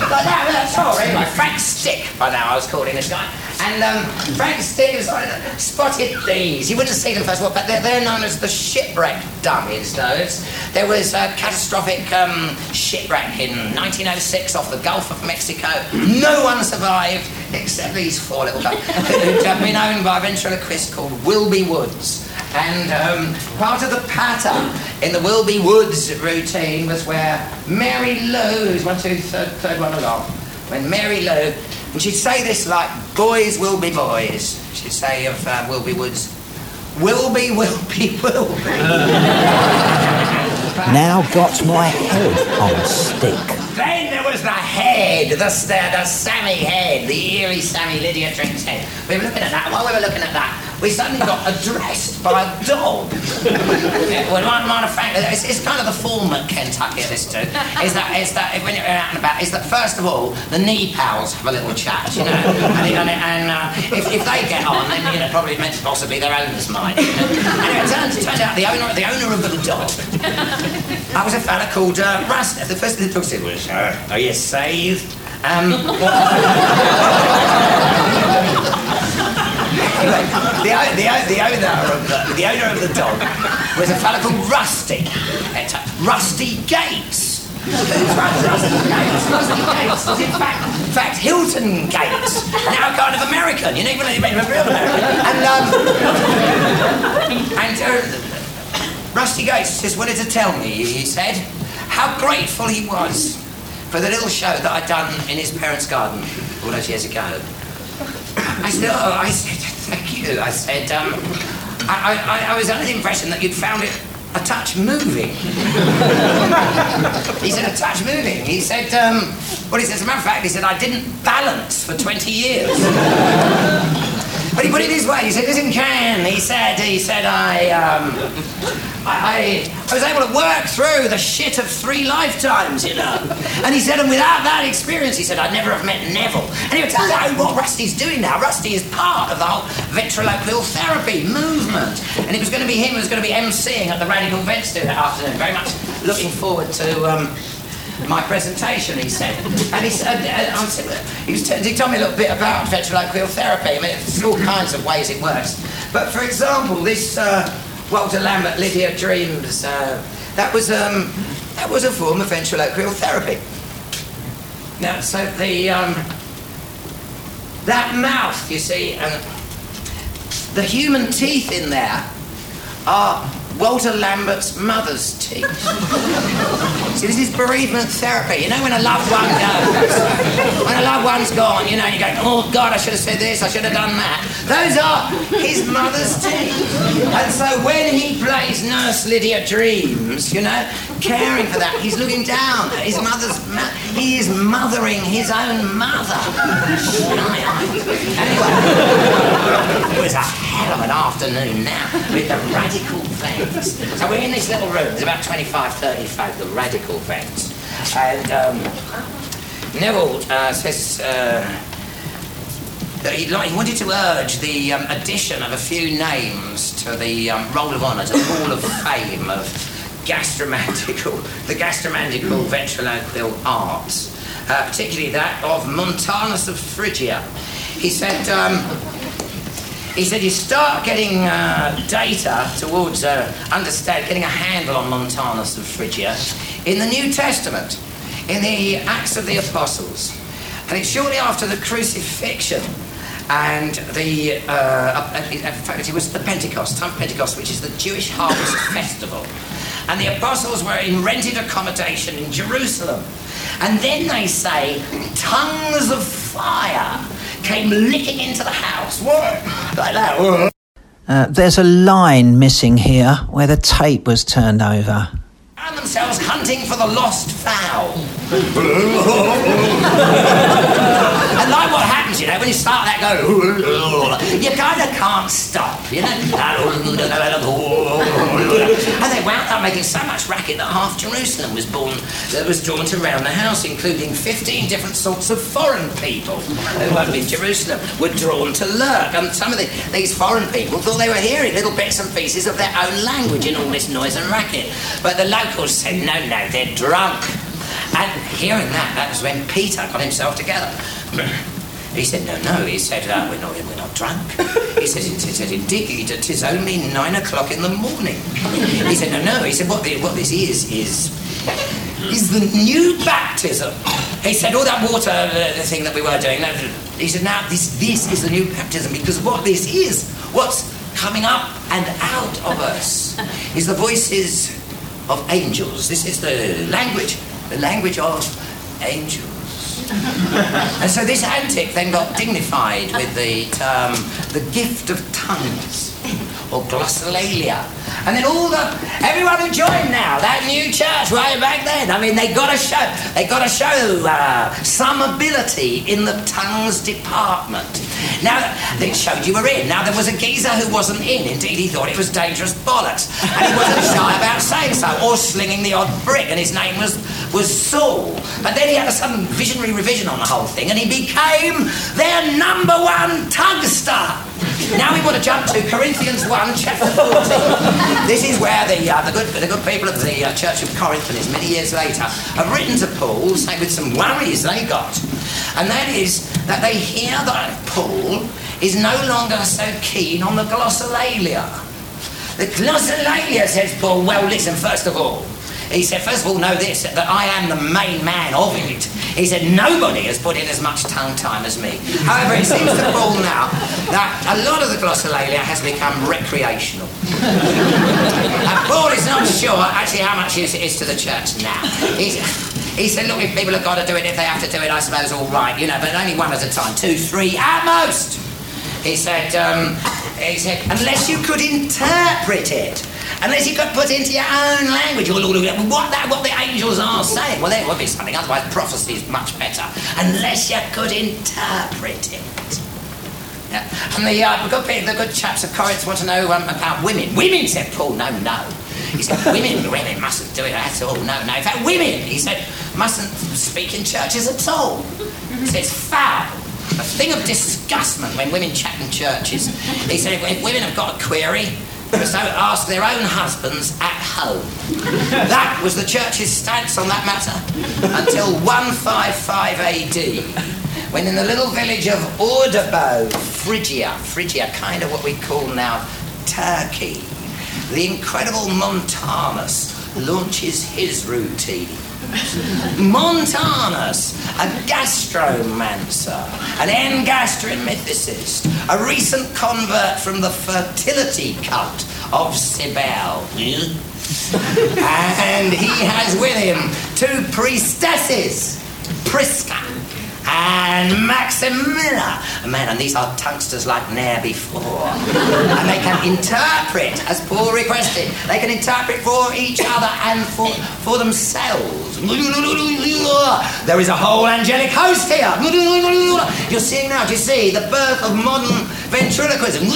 [LAUGHS] but that, that's all, anyway. Frank Stick, by now I was calling this guy. And um, Frank uh, spotted these. You wouldn't see them first of all, but they're, they're known as the shipwreck dummies, those. There was a catastrophic um, shipwreck in 1906 off the Gulf of Mexico. No one survived except these four little guys [LAUGHS] who'd uh, been owned by a ventriloquist called Wilby Woods. And um, part of the patter in the Wilby Woods routine was where Mary Lou, who's one, two, third, third one along, when Mary Lou, and she'd say this like, boys will be boys. She'd say of uh, Wilby Woods, will be, will be, will be. [LAUGHS] Now got my head on a stick. Then there was the head, the, the, the Sammy head, the eerie Sammy Lydia Dreams head. We were looking at that. While we were looking at that, we suddenly got addressed by a dog. Well, matter of fact, it's, it's kind of the form at Kentucky this too. Is that, is that when you're out and about, is that first of all, the knee pals have a little chat, you know, and, and, and uh, if, if they get on, then you know probably meant possibly their owners might. anyway, it turns, turns out the owner, the owner of the dog I was a fella called uh. The first thing the dog said was, uh, "Are you saved?" Um, [LAUGHS] [LAUGHS] the, the, the owner of the, the owner of the dog was a fella called Rusty. It's, Rusty Gates. Rusty Gates? Rusty Gates. In fact, in fact, Hilton Gates. Now a kind of American. You know, even a real American. And um, and. Uh, Rusty Gates just wanted to tell me, he said, how grateful he was for the little show that I'd done in his parents' garden all those years ago. I said, oh, I said, thank you. I said, um, I, I, I was under the impression that you'd found it a touch moving. he said, a touch moving. He said, um, well, he said, as a matter of fact, he said, I didn't balance for 20 years. But he put it this way. He said, "Listen, Ken." He said, "He said I, um, I, I, was able to work through the shit of three lifetimes, you know." And he said, "And without that experience, he said, I'd never have met Neville." And it turns out what Rusty's doing now. Rusty is part of the whole ventriloquial therapy movement, and it was going to be him who was going to be emceeing at the Radical Stew that afternoon. Very much looking forward to. Um, my presentation, he said. And he said, uh, I said he, was t- he told me a little bit about ventriloquial therapy. I mean, there's all kinds of ways it works. But for example, this uh, Walter Lambert, Lydia Dreams uh, that was um, that was a form of ventriloquial therapy. Now, so the um, that mouth, you see, and the human teeth in there are Walter Lambert's mother's teeth. See, this is bereavement therapy. You know when a loved one goes, when a loved one's gone, you know, you go, oh God, I should have said this, I should have done that. Those are his mother's teeth. And so when he plays Nurse Lydia Dreams, you know, caring for that, he's looking down at his mother's. Ma- he is mothering his own mother. anyway, it was a hell of an afternoon now with the radical So we're in this little room. There's about 25, 30 folk, the radical vents. And um, Neville uh, says. Uh, that he, like, he wanted to urge the um, addition of a few names to the um, Roll of Honour, to the Hall of Fame of gastromantical, [LAUGHS] the gastromantical ventriloquial arts, uh, particularly that of Montanus of Phrygia. He said, um, he said you start getting uh, data towards uh, understand, getting a handle on Montanus of Phrygia in the New Testament, in the Acts of the Apostles. And it's shortly after the crucifixion and the, uh, in fact, it was the Pentecost, time Pentecost, which is the Jewish harvest [COUGHS] festival. And the apostles were in rented accommodation in Jerusalem. And then they say, tongues of fire came licking into the house. What? Like that. Uh, there's a line missing here where the tape was turned over. Found themselves hunting for the lost fowl. [LAUGHS] and like what happens, you know, when you start that go, you kind of can't stop, you know. and they wound up making so much racket that half Jerusalem was born, that was drawn to round the house, including 15 different sorts of foreign people who had in Jerusalem were drawn to lurk. And some of the, these foreign people thought they were hearing little bits and pieces of their own language in all this noise and racket. But the locals said, no, no, they're drunk. And hearing that, that was when Peter got himself together. He said, no, no. He said, uh, we're, not, we're not drunk. [LAUGHS] He said, he said, indeed, it is only nine o'clock in the morning. He said, no, no. He said, what, the, what this is, is, is the new baptism. He said, all that water uh, the thing that we were doing, he said, now, this, this is the new baptism because what this is, what's coming up and out of us, is the voices of angels. This is the language, the language of angels. And so this antic then got dignified with the term the gift of tongues or glossolalia. And then all the everyone who joined now that new church right back then. I mean, they got to show they got to show uh, some ability in the tongues department. Now they showed you were in. Now there was a geezer who wasn't in. Indeed, he thought it was dangerous bollocks, and he wasn't shy about saying so or slinging the odd brick. And his name was was Saul. But then he had a sudden visionary revision on the whole thing, and he became their number one tongue star. Now we want to jump to Corinthians 1, chapter 14. This is where the, uh, the, good, the good people of the uh, Church of Corinth, many years later, have written to Paul, saying with some worries they got. And that is that they hear that Paul is no longer so keen on the glossolalia. The glossolalia, says Paul, well, listen, first of all, he said, first of all, know this, that I am the main man of it. He said, nobody has put in as much tongue time as me. However, it seems to Paul now that a lot of the glossolalia has become recreational. and Paul is not sure actually how much use it is to the church now. He's, he said, look, if people have got to do it, if they have to do it, I suppose all right, you know, but only one at a time, two, three, at most. He said, um, he said, unless you could interpret it unless you could put into your own language what, that, what the angels are saying. Well, there would be something, otherwise, prophecy is much better. Unless you could interpret it. Yeah. And the, uh, good, the good chaps of Corinth want to know um, about women. Women, said Paul, no, no. He said, women, [LAUGHS] women mustn't do it at all. No, no. In fact, women, he said, mustn't speak in churches at all. He says, foul. A thing of disgustment when women chat in churches. He said, if women have got a query, so ask their own husbands at home. That was the church's stance on that matter until 155 AD, when in the little village of Ardabau, Phrygia, Phrygia, kind of what we call now Turkey, the incredible Montanus launches his routine. Montanus, a gastromancer, an engastromythicist, a recent convert from the fertility cult of Cybele. and he has with him two priestesses, Prisca and Maximilla. Man, and these are tungsters like ne'er before. and they can interpret, as Paul requested, they can interpret for each other and for, for themselves. There is a whole angelic host here. You're seeing now, do you see, the birth of modern ventriloquism.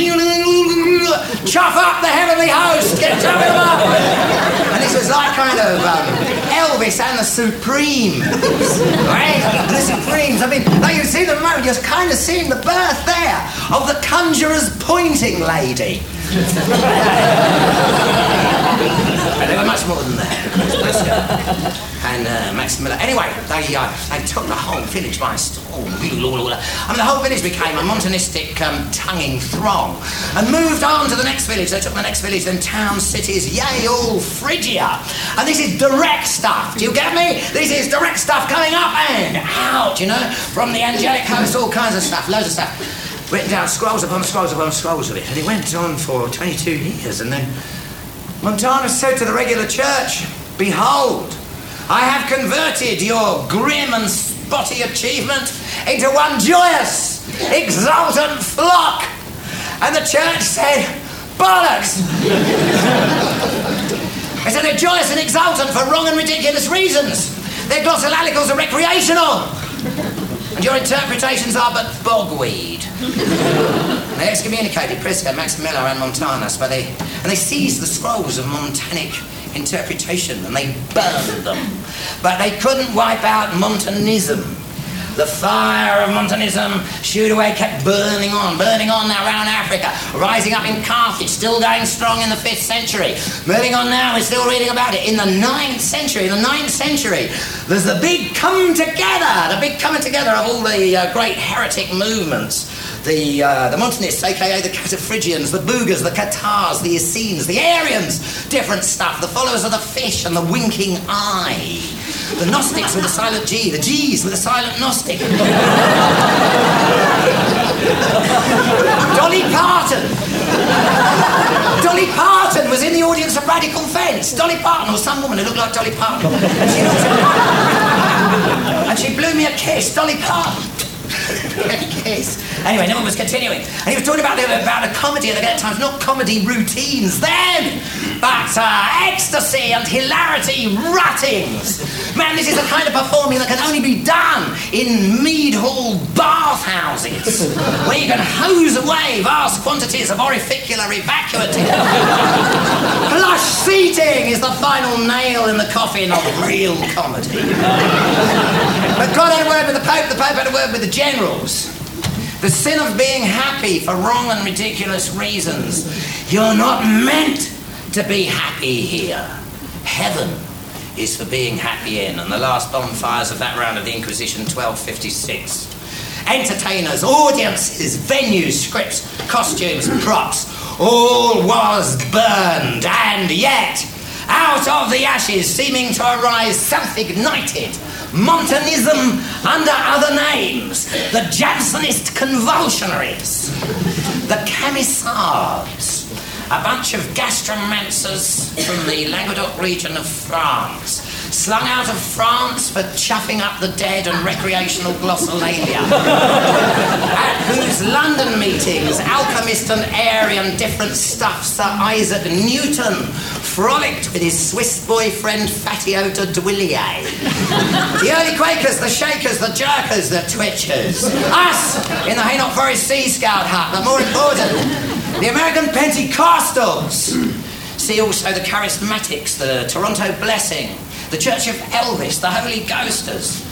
Chuff up the heavenly host, get chuff him up. And this was like kind of um, Elvis and the Supremes. Right? The Supremes. I mean, like you see the moment, you're kind of seeing the birth there of the conjurer's pointing lady. Much more than that. And uh, Max Miller. Anyway, they, uh, they took the whole village by storm. I mean, the whole village became a Montanistic um, tonguing throng and moved on to the next village. They took the next village, then towns, cities, yay, all Phrygia. And this is direct stuff. Do you get me? This is direct stuff coming up and out, you know, from the angelic host, all kinds of stuff, loads of stuff written down scrolls upon scrolls upon scrolls of it. And it went on for 22 years. And then Montanus said to the regular church, Behold, I have converted your grim and spotty achievement into one joyous, exultant flock. And the church said, Bollocks! they said they're joyous and exultant for wrong and ridiculous reasons. Their glossalallicals are recreational. And your interpretations are but bogweed. they excommunicated Prisca, Miller, and Montanus, but they, and they seized the scrolls of Montanic interpretation and they burned them. But they couldn't wipe out Montanism. The fire of Montanism, shoot away, kept burning on, burning on now around Africa, rising up in Carthage, still going strong in the 5th century. Moving on now, we're still reading about it. In the 9th century, the 9th century, there's the big come together, the big coming together of all the uh, great heretic movements the, uh, the Montanists, aka the Cataphrygians, the Bugars, the Cathars, the Essenes, the Arians, different stuff, the followers of the fish and the winking eye, the Gnostics with the silent G, the G's with the silent Gnostic. Dolly Parton. Dolly Parton was in the audience of Radical Fence. Dolly Parton or some woman who looked like Dolly Parton. And she, and she blew me a kiss. Dolly Parton. [LAUGHS] kiss. Anyway, no one was continuing. And he was talking about, about a comedy at the times, not comedy routines then, but uh, ecstasy and hilarity ruttings. Man, this is the kind of performing that can only be done in mead hall bathhouses, [LAUGHS] where you can hose away vast quantities of orificular evacuative. Plush [LAUGHS] seating is the final nail in the coffin of real comedy. But God had a word with the Pope, the Pope had a word with the generals. The sin of being happy for wrong and ridiculous reasons. You're not meant to be happy here. Heaven is for being happy in. And the last bonfires of that round of the Inquisition, 1256. Entertainers, audiences, venues, scripts, costumes, props, all was burned, and yet, out of the ashes, seeming to arise self ignited, Montanism under other names, the Jansenist convulsionaries, the Camisards, a bunch of gastromancers from the Languedoc region of France, slung out of France for chuffing up the dead and recreational glossolalia, [LAUGHS] at whose London meetings alchemist and airy and different stuff Sir Isaac Newton frolicked with his Swiss boyfriend Fatio de Duillier. the early Quakers, the Shakers, the Jerkers, the Twitchers. Us in the Hainault Forest Sea Scout hut, but more important, the American Pentecostals. See also the Charismatics, the Toronto Blessing, the Church of Elvis, the Holy Ghosters.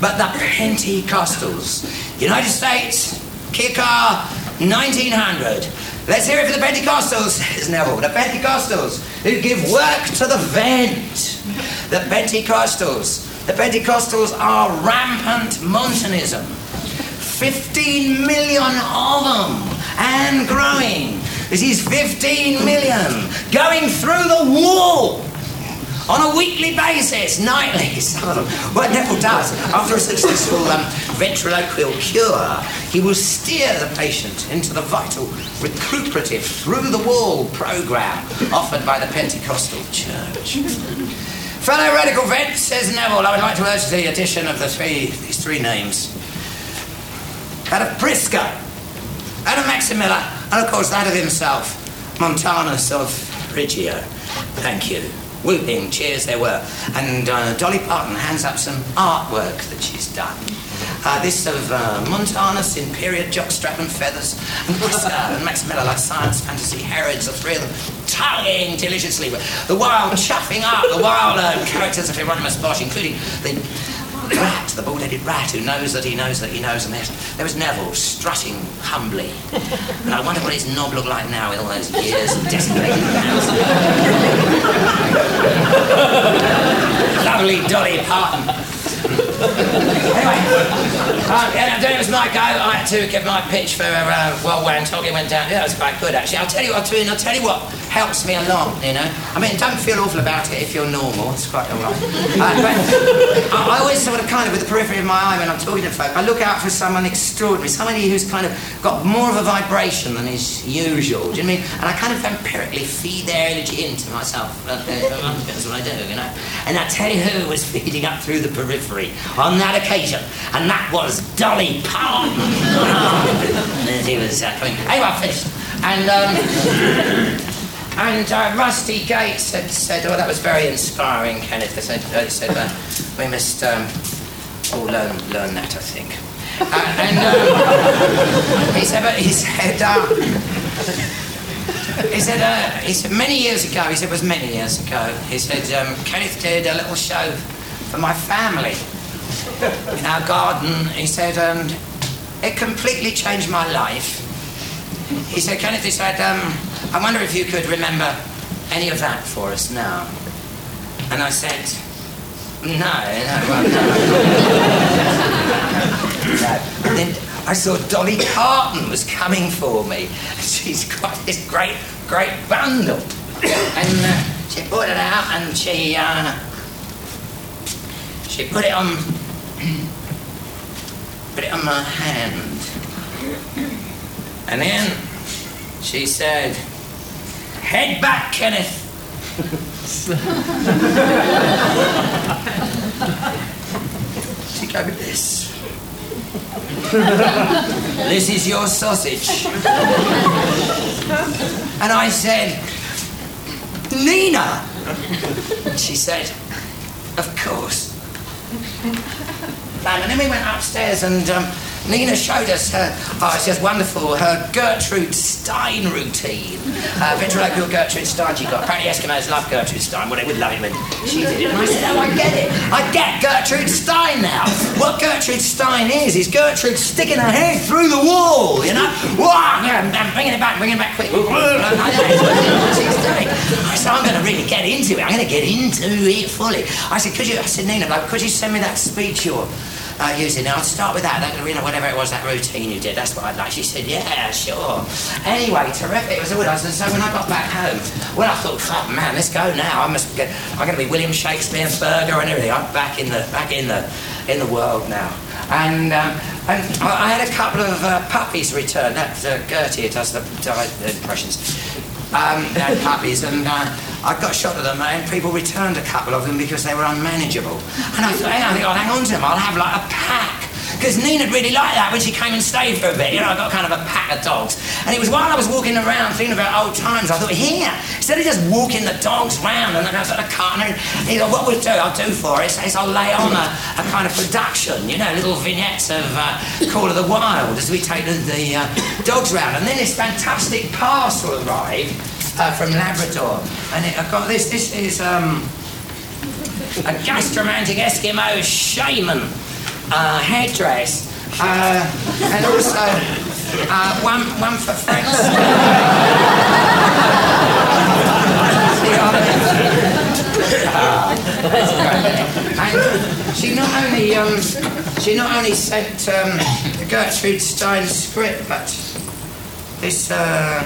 But the Pentecostals, United States, Kickar, 1900. Let's hear it for the Pentecostals, [LAUGHS] says Neville. The Pentecostals who give work to the vent. The Pentecostals. The Pentecostals are rampant Montanism. 15 million of them and growing. This is 15 million going through the wall on a weekly basis, nightly. [LAUGHS] Them. What Neville does, after a successful um, ventriloquial cure, he will steer the patient into the vital, recuperative, through the wall program offered by the Pentecostal Church. Fellow radical vets, says Neville, I would like to urge the addition of the three, these three names. That of Briscoe, that of Maximilla, and of course that of himself, Montanus of Reggio. Thank you. Whooping cheers there were. And uh, Dolly Parton hands up some artwork that she's done. Uh, this of uh, Montanus in period jockstrap and feathers, and Briscoe and Maximilla like science fantasy Herods, the three of them tonguing deliciously, the wild chuffing up the wild uh, characters of Hieronymus Bosch, including the rat, the bald-headed rat who knows that he knows that he knows, and there's, there was Neville strutting humbly. And I wonder what his knob looked like now with all those years of desiccated hands. Lovely Dolly Parton. anyway, uh, yeah, it was my go. I had to give my pitch for uh, while Wan Tok went down. Yeah, it was quite good actually. I'll tell you what, I'll tell you what helps me along. You know, I mean, don't feel awful about it if you're normal. It's quite all right. [LAUGHS] Uh, but I, I always sort of kind of with the periphery of my eye when I'm talking to folk, I look out for someone extraordinary, somebody who's kind of got more of a vibration than is usual. Do you know what I mean? And I kind of empirically feed their energy into myself. Uh, That's what I do, you know. And I tell you who was feeding up through the periphery on that occasion, and that was Dolly Parton. [LAUGHS] he was uh. Anyway, I finished. And um, [LAUGHS] and uh, Rusty Gates had said, "Oh, that was very inspiring, Kenneth." He said, uh, said uh, "We must um, all learn learn that, I think." Uh, and um, [LAUGHS] he said, "But he said." Uh, he said, uh, he said, many years ago, he said, it was many years ago, he said, um, Kenneth did a little show for my family in our garden. He said, and it completely changed my life. He said, Kenneth, he said, um, I wonder if you could remember any of that for us now. And I said, no, no, well, [LAUGHS] no. Then I saw Dolly Parton was coming for me. [LAUGHS] She's got this great, great bundle. And uh, she put it out and she, uh, she put it on, put it on my hand. And then she said, Head back, Kenneth. [LAUGHS] she go with this. this is your sausage. and I said, Nina. She said, Of course. And then we went upstairs and um, Nina showed us her, oh, it's just wonderful, her Gertrude Stein routine. Uh, ventriloquial Gertrude Stein she got. Apparently Eskimos love Gertrude Stein. Well, they would love it when she did it. And I said, oh, I get it. I get Gertrude Stein now. What Gertrude Stein is, is Gertrude sticking her head through the wall, you know? Wah, I'm bringing it back, bringing it back quick. I said, I'm going to really get into it. I'm going to get into it fully. I said, could you, I said, Nina, could you send me that speech you're uh, using it. I'll start with that, you know, whatever it was, that routine you did, that's what I'd like. She said, yeah, sure. Anyway, terrific, it was all nice. And so when I got back home, well, I thought, man, let's go now. I must get, I'm going to be William Shakespeare, Berger and everything. I'm back in the, back in the, in the world now. And, um, and I had a couple of uh, puppies return. That uh, Gertie does the, the impressions. Um, they had puppies, and uh, I got shot at them, and people returned a couple of them because they were unmanageable. And I thought, hey, I think I'll hang on to them. I'll have like a pack. Because Nina'd really liked that when she came and stayed for a bit. You know, I got kind of a pack of dogs. And it was while I was walking around thinking about old times, I thought, here, instead of just walking the dogs round and then I was at a car and he thought, what we'll do, I'll do for it is I'll lay on a, a kind of production, you know, little vignettes of uh, Call of the Wild as we take the, the uh, dogs round. And then this fantastic parcel arrived uh, from Labrador. And it, I've got this, this is um, a gastromantic Eskimo shaman uh, headdress. Uh, and also uh, one, one for Frank's. and she not only um, she not only sent um, the Gertrude Stein script, but this uh,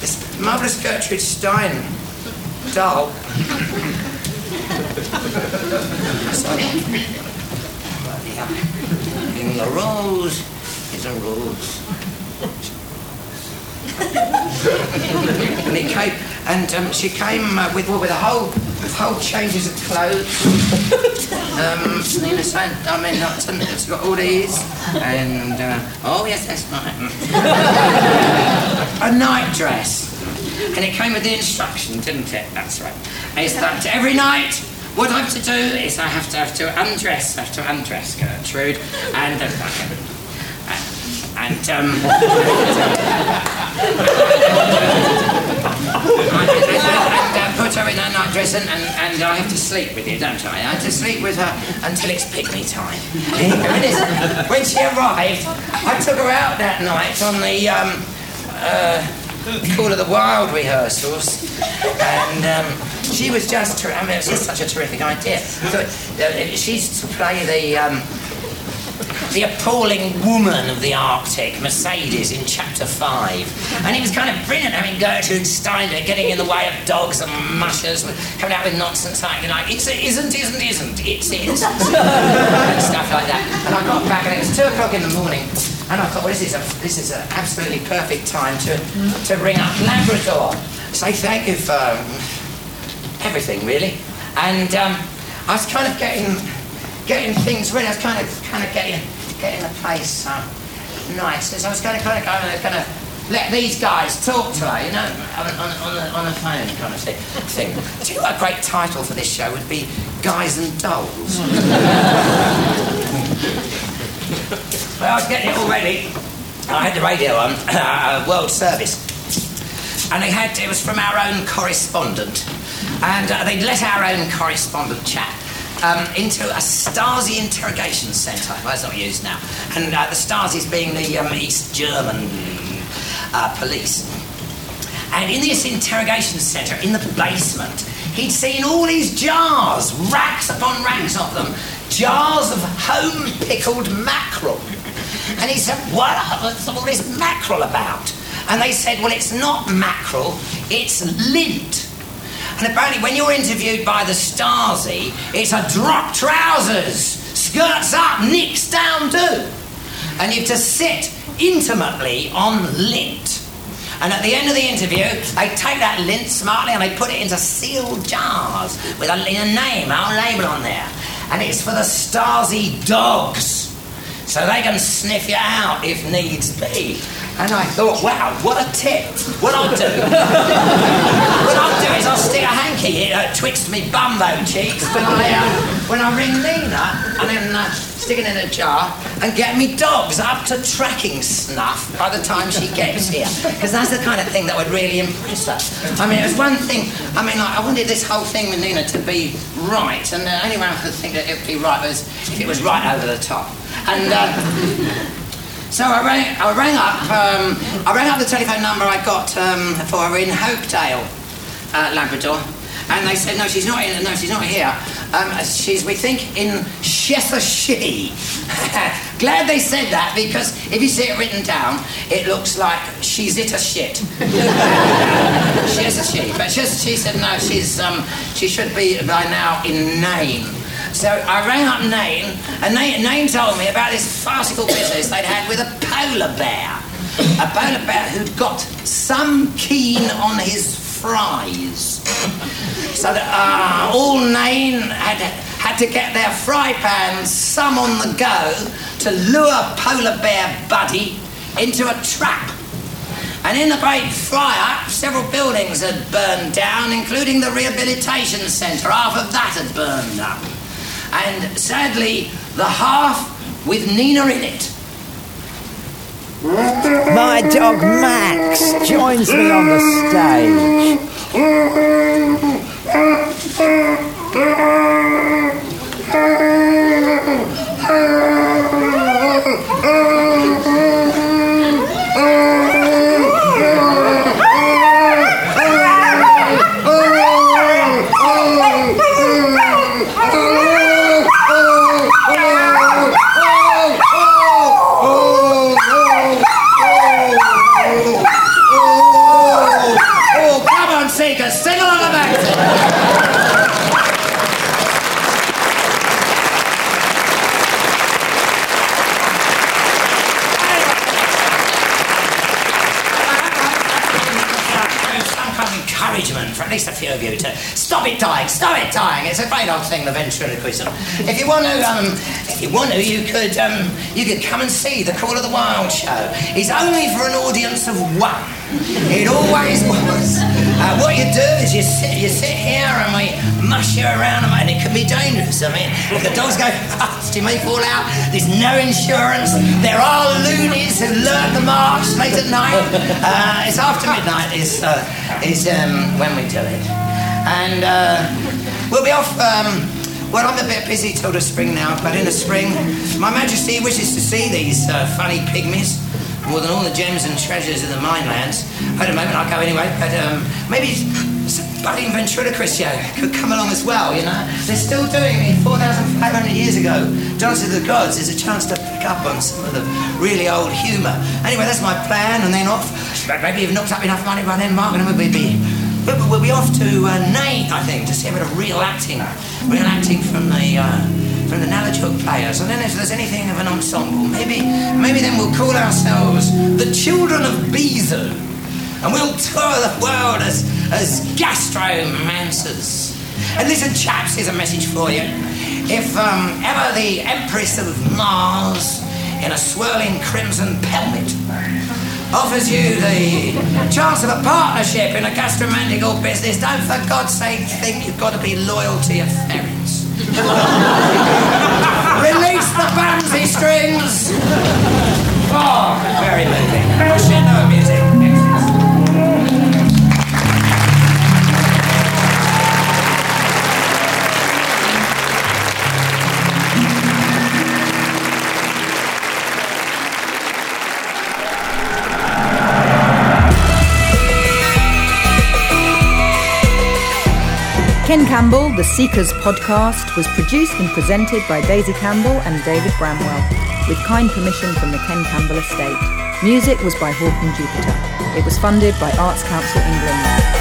this marvelous Gertrude Stein doll Sorry. [LAUGHS] Yeah. In the rules, it's a rose. and came, and um, she came uh, with with a whole whole changes of clothes. um, Nina said, I mean, it's got all these, and uh, oh yes, that's right. a night dress, and it came with the instruction, didn't it? That's right. It's that every night. What I have to do is I have to have to undress, I have to undress Gertrude, and uh, and um, [LAUGHS] and uh, put her in her nightdress and, and, and I have to sleep with you, don't I? I have to sleep with her until it's picnic time. [LAUGHS] When she arrived, I took her out that night on the um, uh, Call of the Wild rehearsals, and um, she was just, ter- I mean, it was just such a terrific idea. So, uh, she's to play the. Um, the appalling woman of the Arctic, Mercedes, in chapter 5. And it was kind of brilliant having Gertrude Steiner getting in the way of dogs and mushers, coming out with nonsense like, you know, it's, it isn't, isn't, isn't, it's, is. [LAUGHS] and stuff like that. And I got back and it was 2 o'clock in the morning. And I thought, well, this is, a, this is an absolutely perfect time to, to ring up Labrador. Say thank you for um, everything, really. And um, I was kind of getting getting things ready. I was kind of kind of getting getting the place uh, nice. So I was kind of kind of going to kind of let these guys talk to her, you know, on, on, on, the, on the phone kind of thing. Do you know a great title for this show would be? Guys and Dolls. [LAUGHS] well, I was getting it all ready. I had the radio on, [COUGHS] uh, World Service, and they had it was from our own correspondent, and uh, they'd let our own correspondent chat um, into a Stasi interrogation centre. Well, it's not used now. And uh, the Stasi's being the um, East German uh, police. And in this interrogation centre, in the basement, he'd seen all these jars, racks upon racks of them, jars of home pickled mackerel. And he said, What's all this mackerel about? And they said, Well, it's not mackerel, it's lint. And apparently, when you're interviewed by the Stasi, it's a drop trousers, skirts up, nicks down too. And you have to sit intimately on lint. And at the end of the interview, they take that lint smartly and they put it into sealed jars with a, a name, our label on there. And it's for the Stasi dogs. So they can sniff you out if needs be. And I thought, wow, what a tip. What I'll do, [LAUGHS] what I'll do is I'll stick a hanky uh, twixt me bumbo cheeks when I, uh, when I ring Nina and then uh, stick it in a jar and get me dogs up to tracking snuff by the time she gets here. Because that's the kind of thing that would really impress her. I mean, it was one thing, I mean, like, I wanted this whole thing with Nina to be right, and the only way I could think that it would be right was if it was right over the top. And uh, so I rang, I rang up, um, I rang up the telephone number I got um, for her in Hopedale, uh, Labrador, and they said no, she's not in. No, she's not here. Um, she's, we think, in Sheshatshiu. [LAUGHS] Glad they said that because if you see it written down, it looks like she's it a shit. [LAUGHS] Sheshatshiu, but she said no, she's um, she should be by now in Nain. So I rang up Nain, and Nain, Nain told me about this farcical business they'd had with a polar bear. A polar bear who'd got some keen on his fries. So that uh, all Nain had, had to get their fry pans, some on the go, to lure polar bear Buddy into a trap. And in the great fire, several buildings had burned down, including the rehabilitation centre. Half of that had burned up and sadly, the half with Nina in it. My dog Max joins me on the Oh, come on, Seeker, sing along back. for at least a few of you to stop it dying, stop it dying. It's a great old thing, the ventriloquism. If you want to, um, if you want to, you could, um, you could come and see the Call of the Wild show. It's only for an audience of one. It always was. Uh, what you do is you sit, you sit here and we mush you around, and it can be dangerous. I mean, if the dogs go fast, you may fall out. There's no insurance. There are loonies who lurk the marsh late at night. Uh, it's after midnight. Is uh, um, when we do it, and uh, we'll be off. Um, well, I'm a bit busy till the spring now, but in the spring, My Majesty wishes to see these uh, funny pygmies more than all the gems and treasures of the minelands. At the moment, I'll go anyway, but um, maybe some budding ventriloquist could come along as well, you know? They're still doing it 4,500 years ago. Dance of the Gods is a chance to pick up on some of the really old humour. Anyway, that's my plan, and then off. Maybe you've knocked up enough money by then, Mark, and we'll be. We'll be off to uh, Nate, I think, to see a bit of real acting. Real acting from the. Uh, from the Nalachuk players, and then if there's anything of an ensemble, maybe maybe then we'll call ourselves the Children of Bezu, and we'll tour the world as as gastromancers. And listen, chaps, here's a message for you. If um, ever the Empress of Mars in a swirling crimson pelmet offers you the chance of a partnership in a gastromantical business, don't for God's sake think you've got to be loyal to your ferrets. [LAUGHS] Release the bandsy strings! Oh, very moving. Crescendo music. Ken Campbell, the Seekers podcast, was produced and presented by Daisy Campbell and David Bramwell, with kind permission from the Ken Campbell estate. Music was by and Jupiter. It was funded by Arts Council England.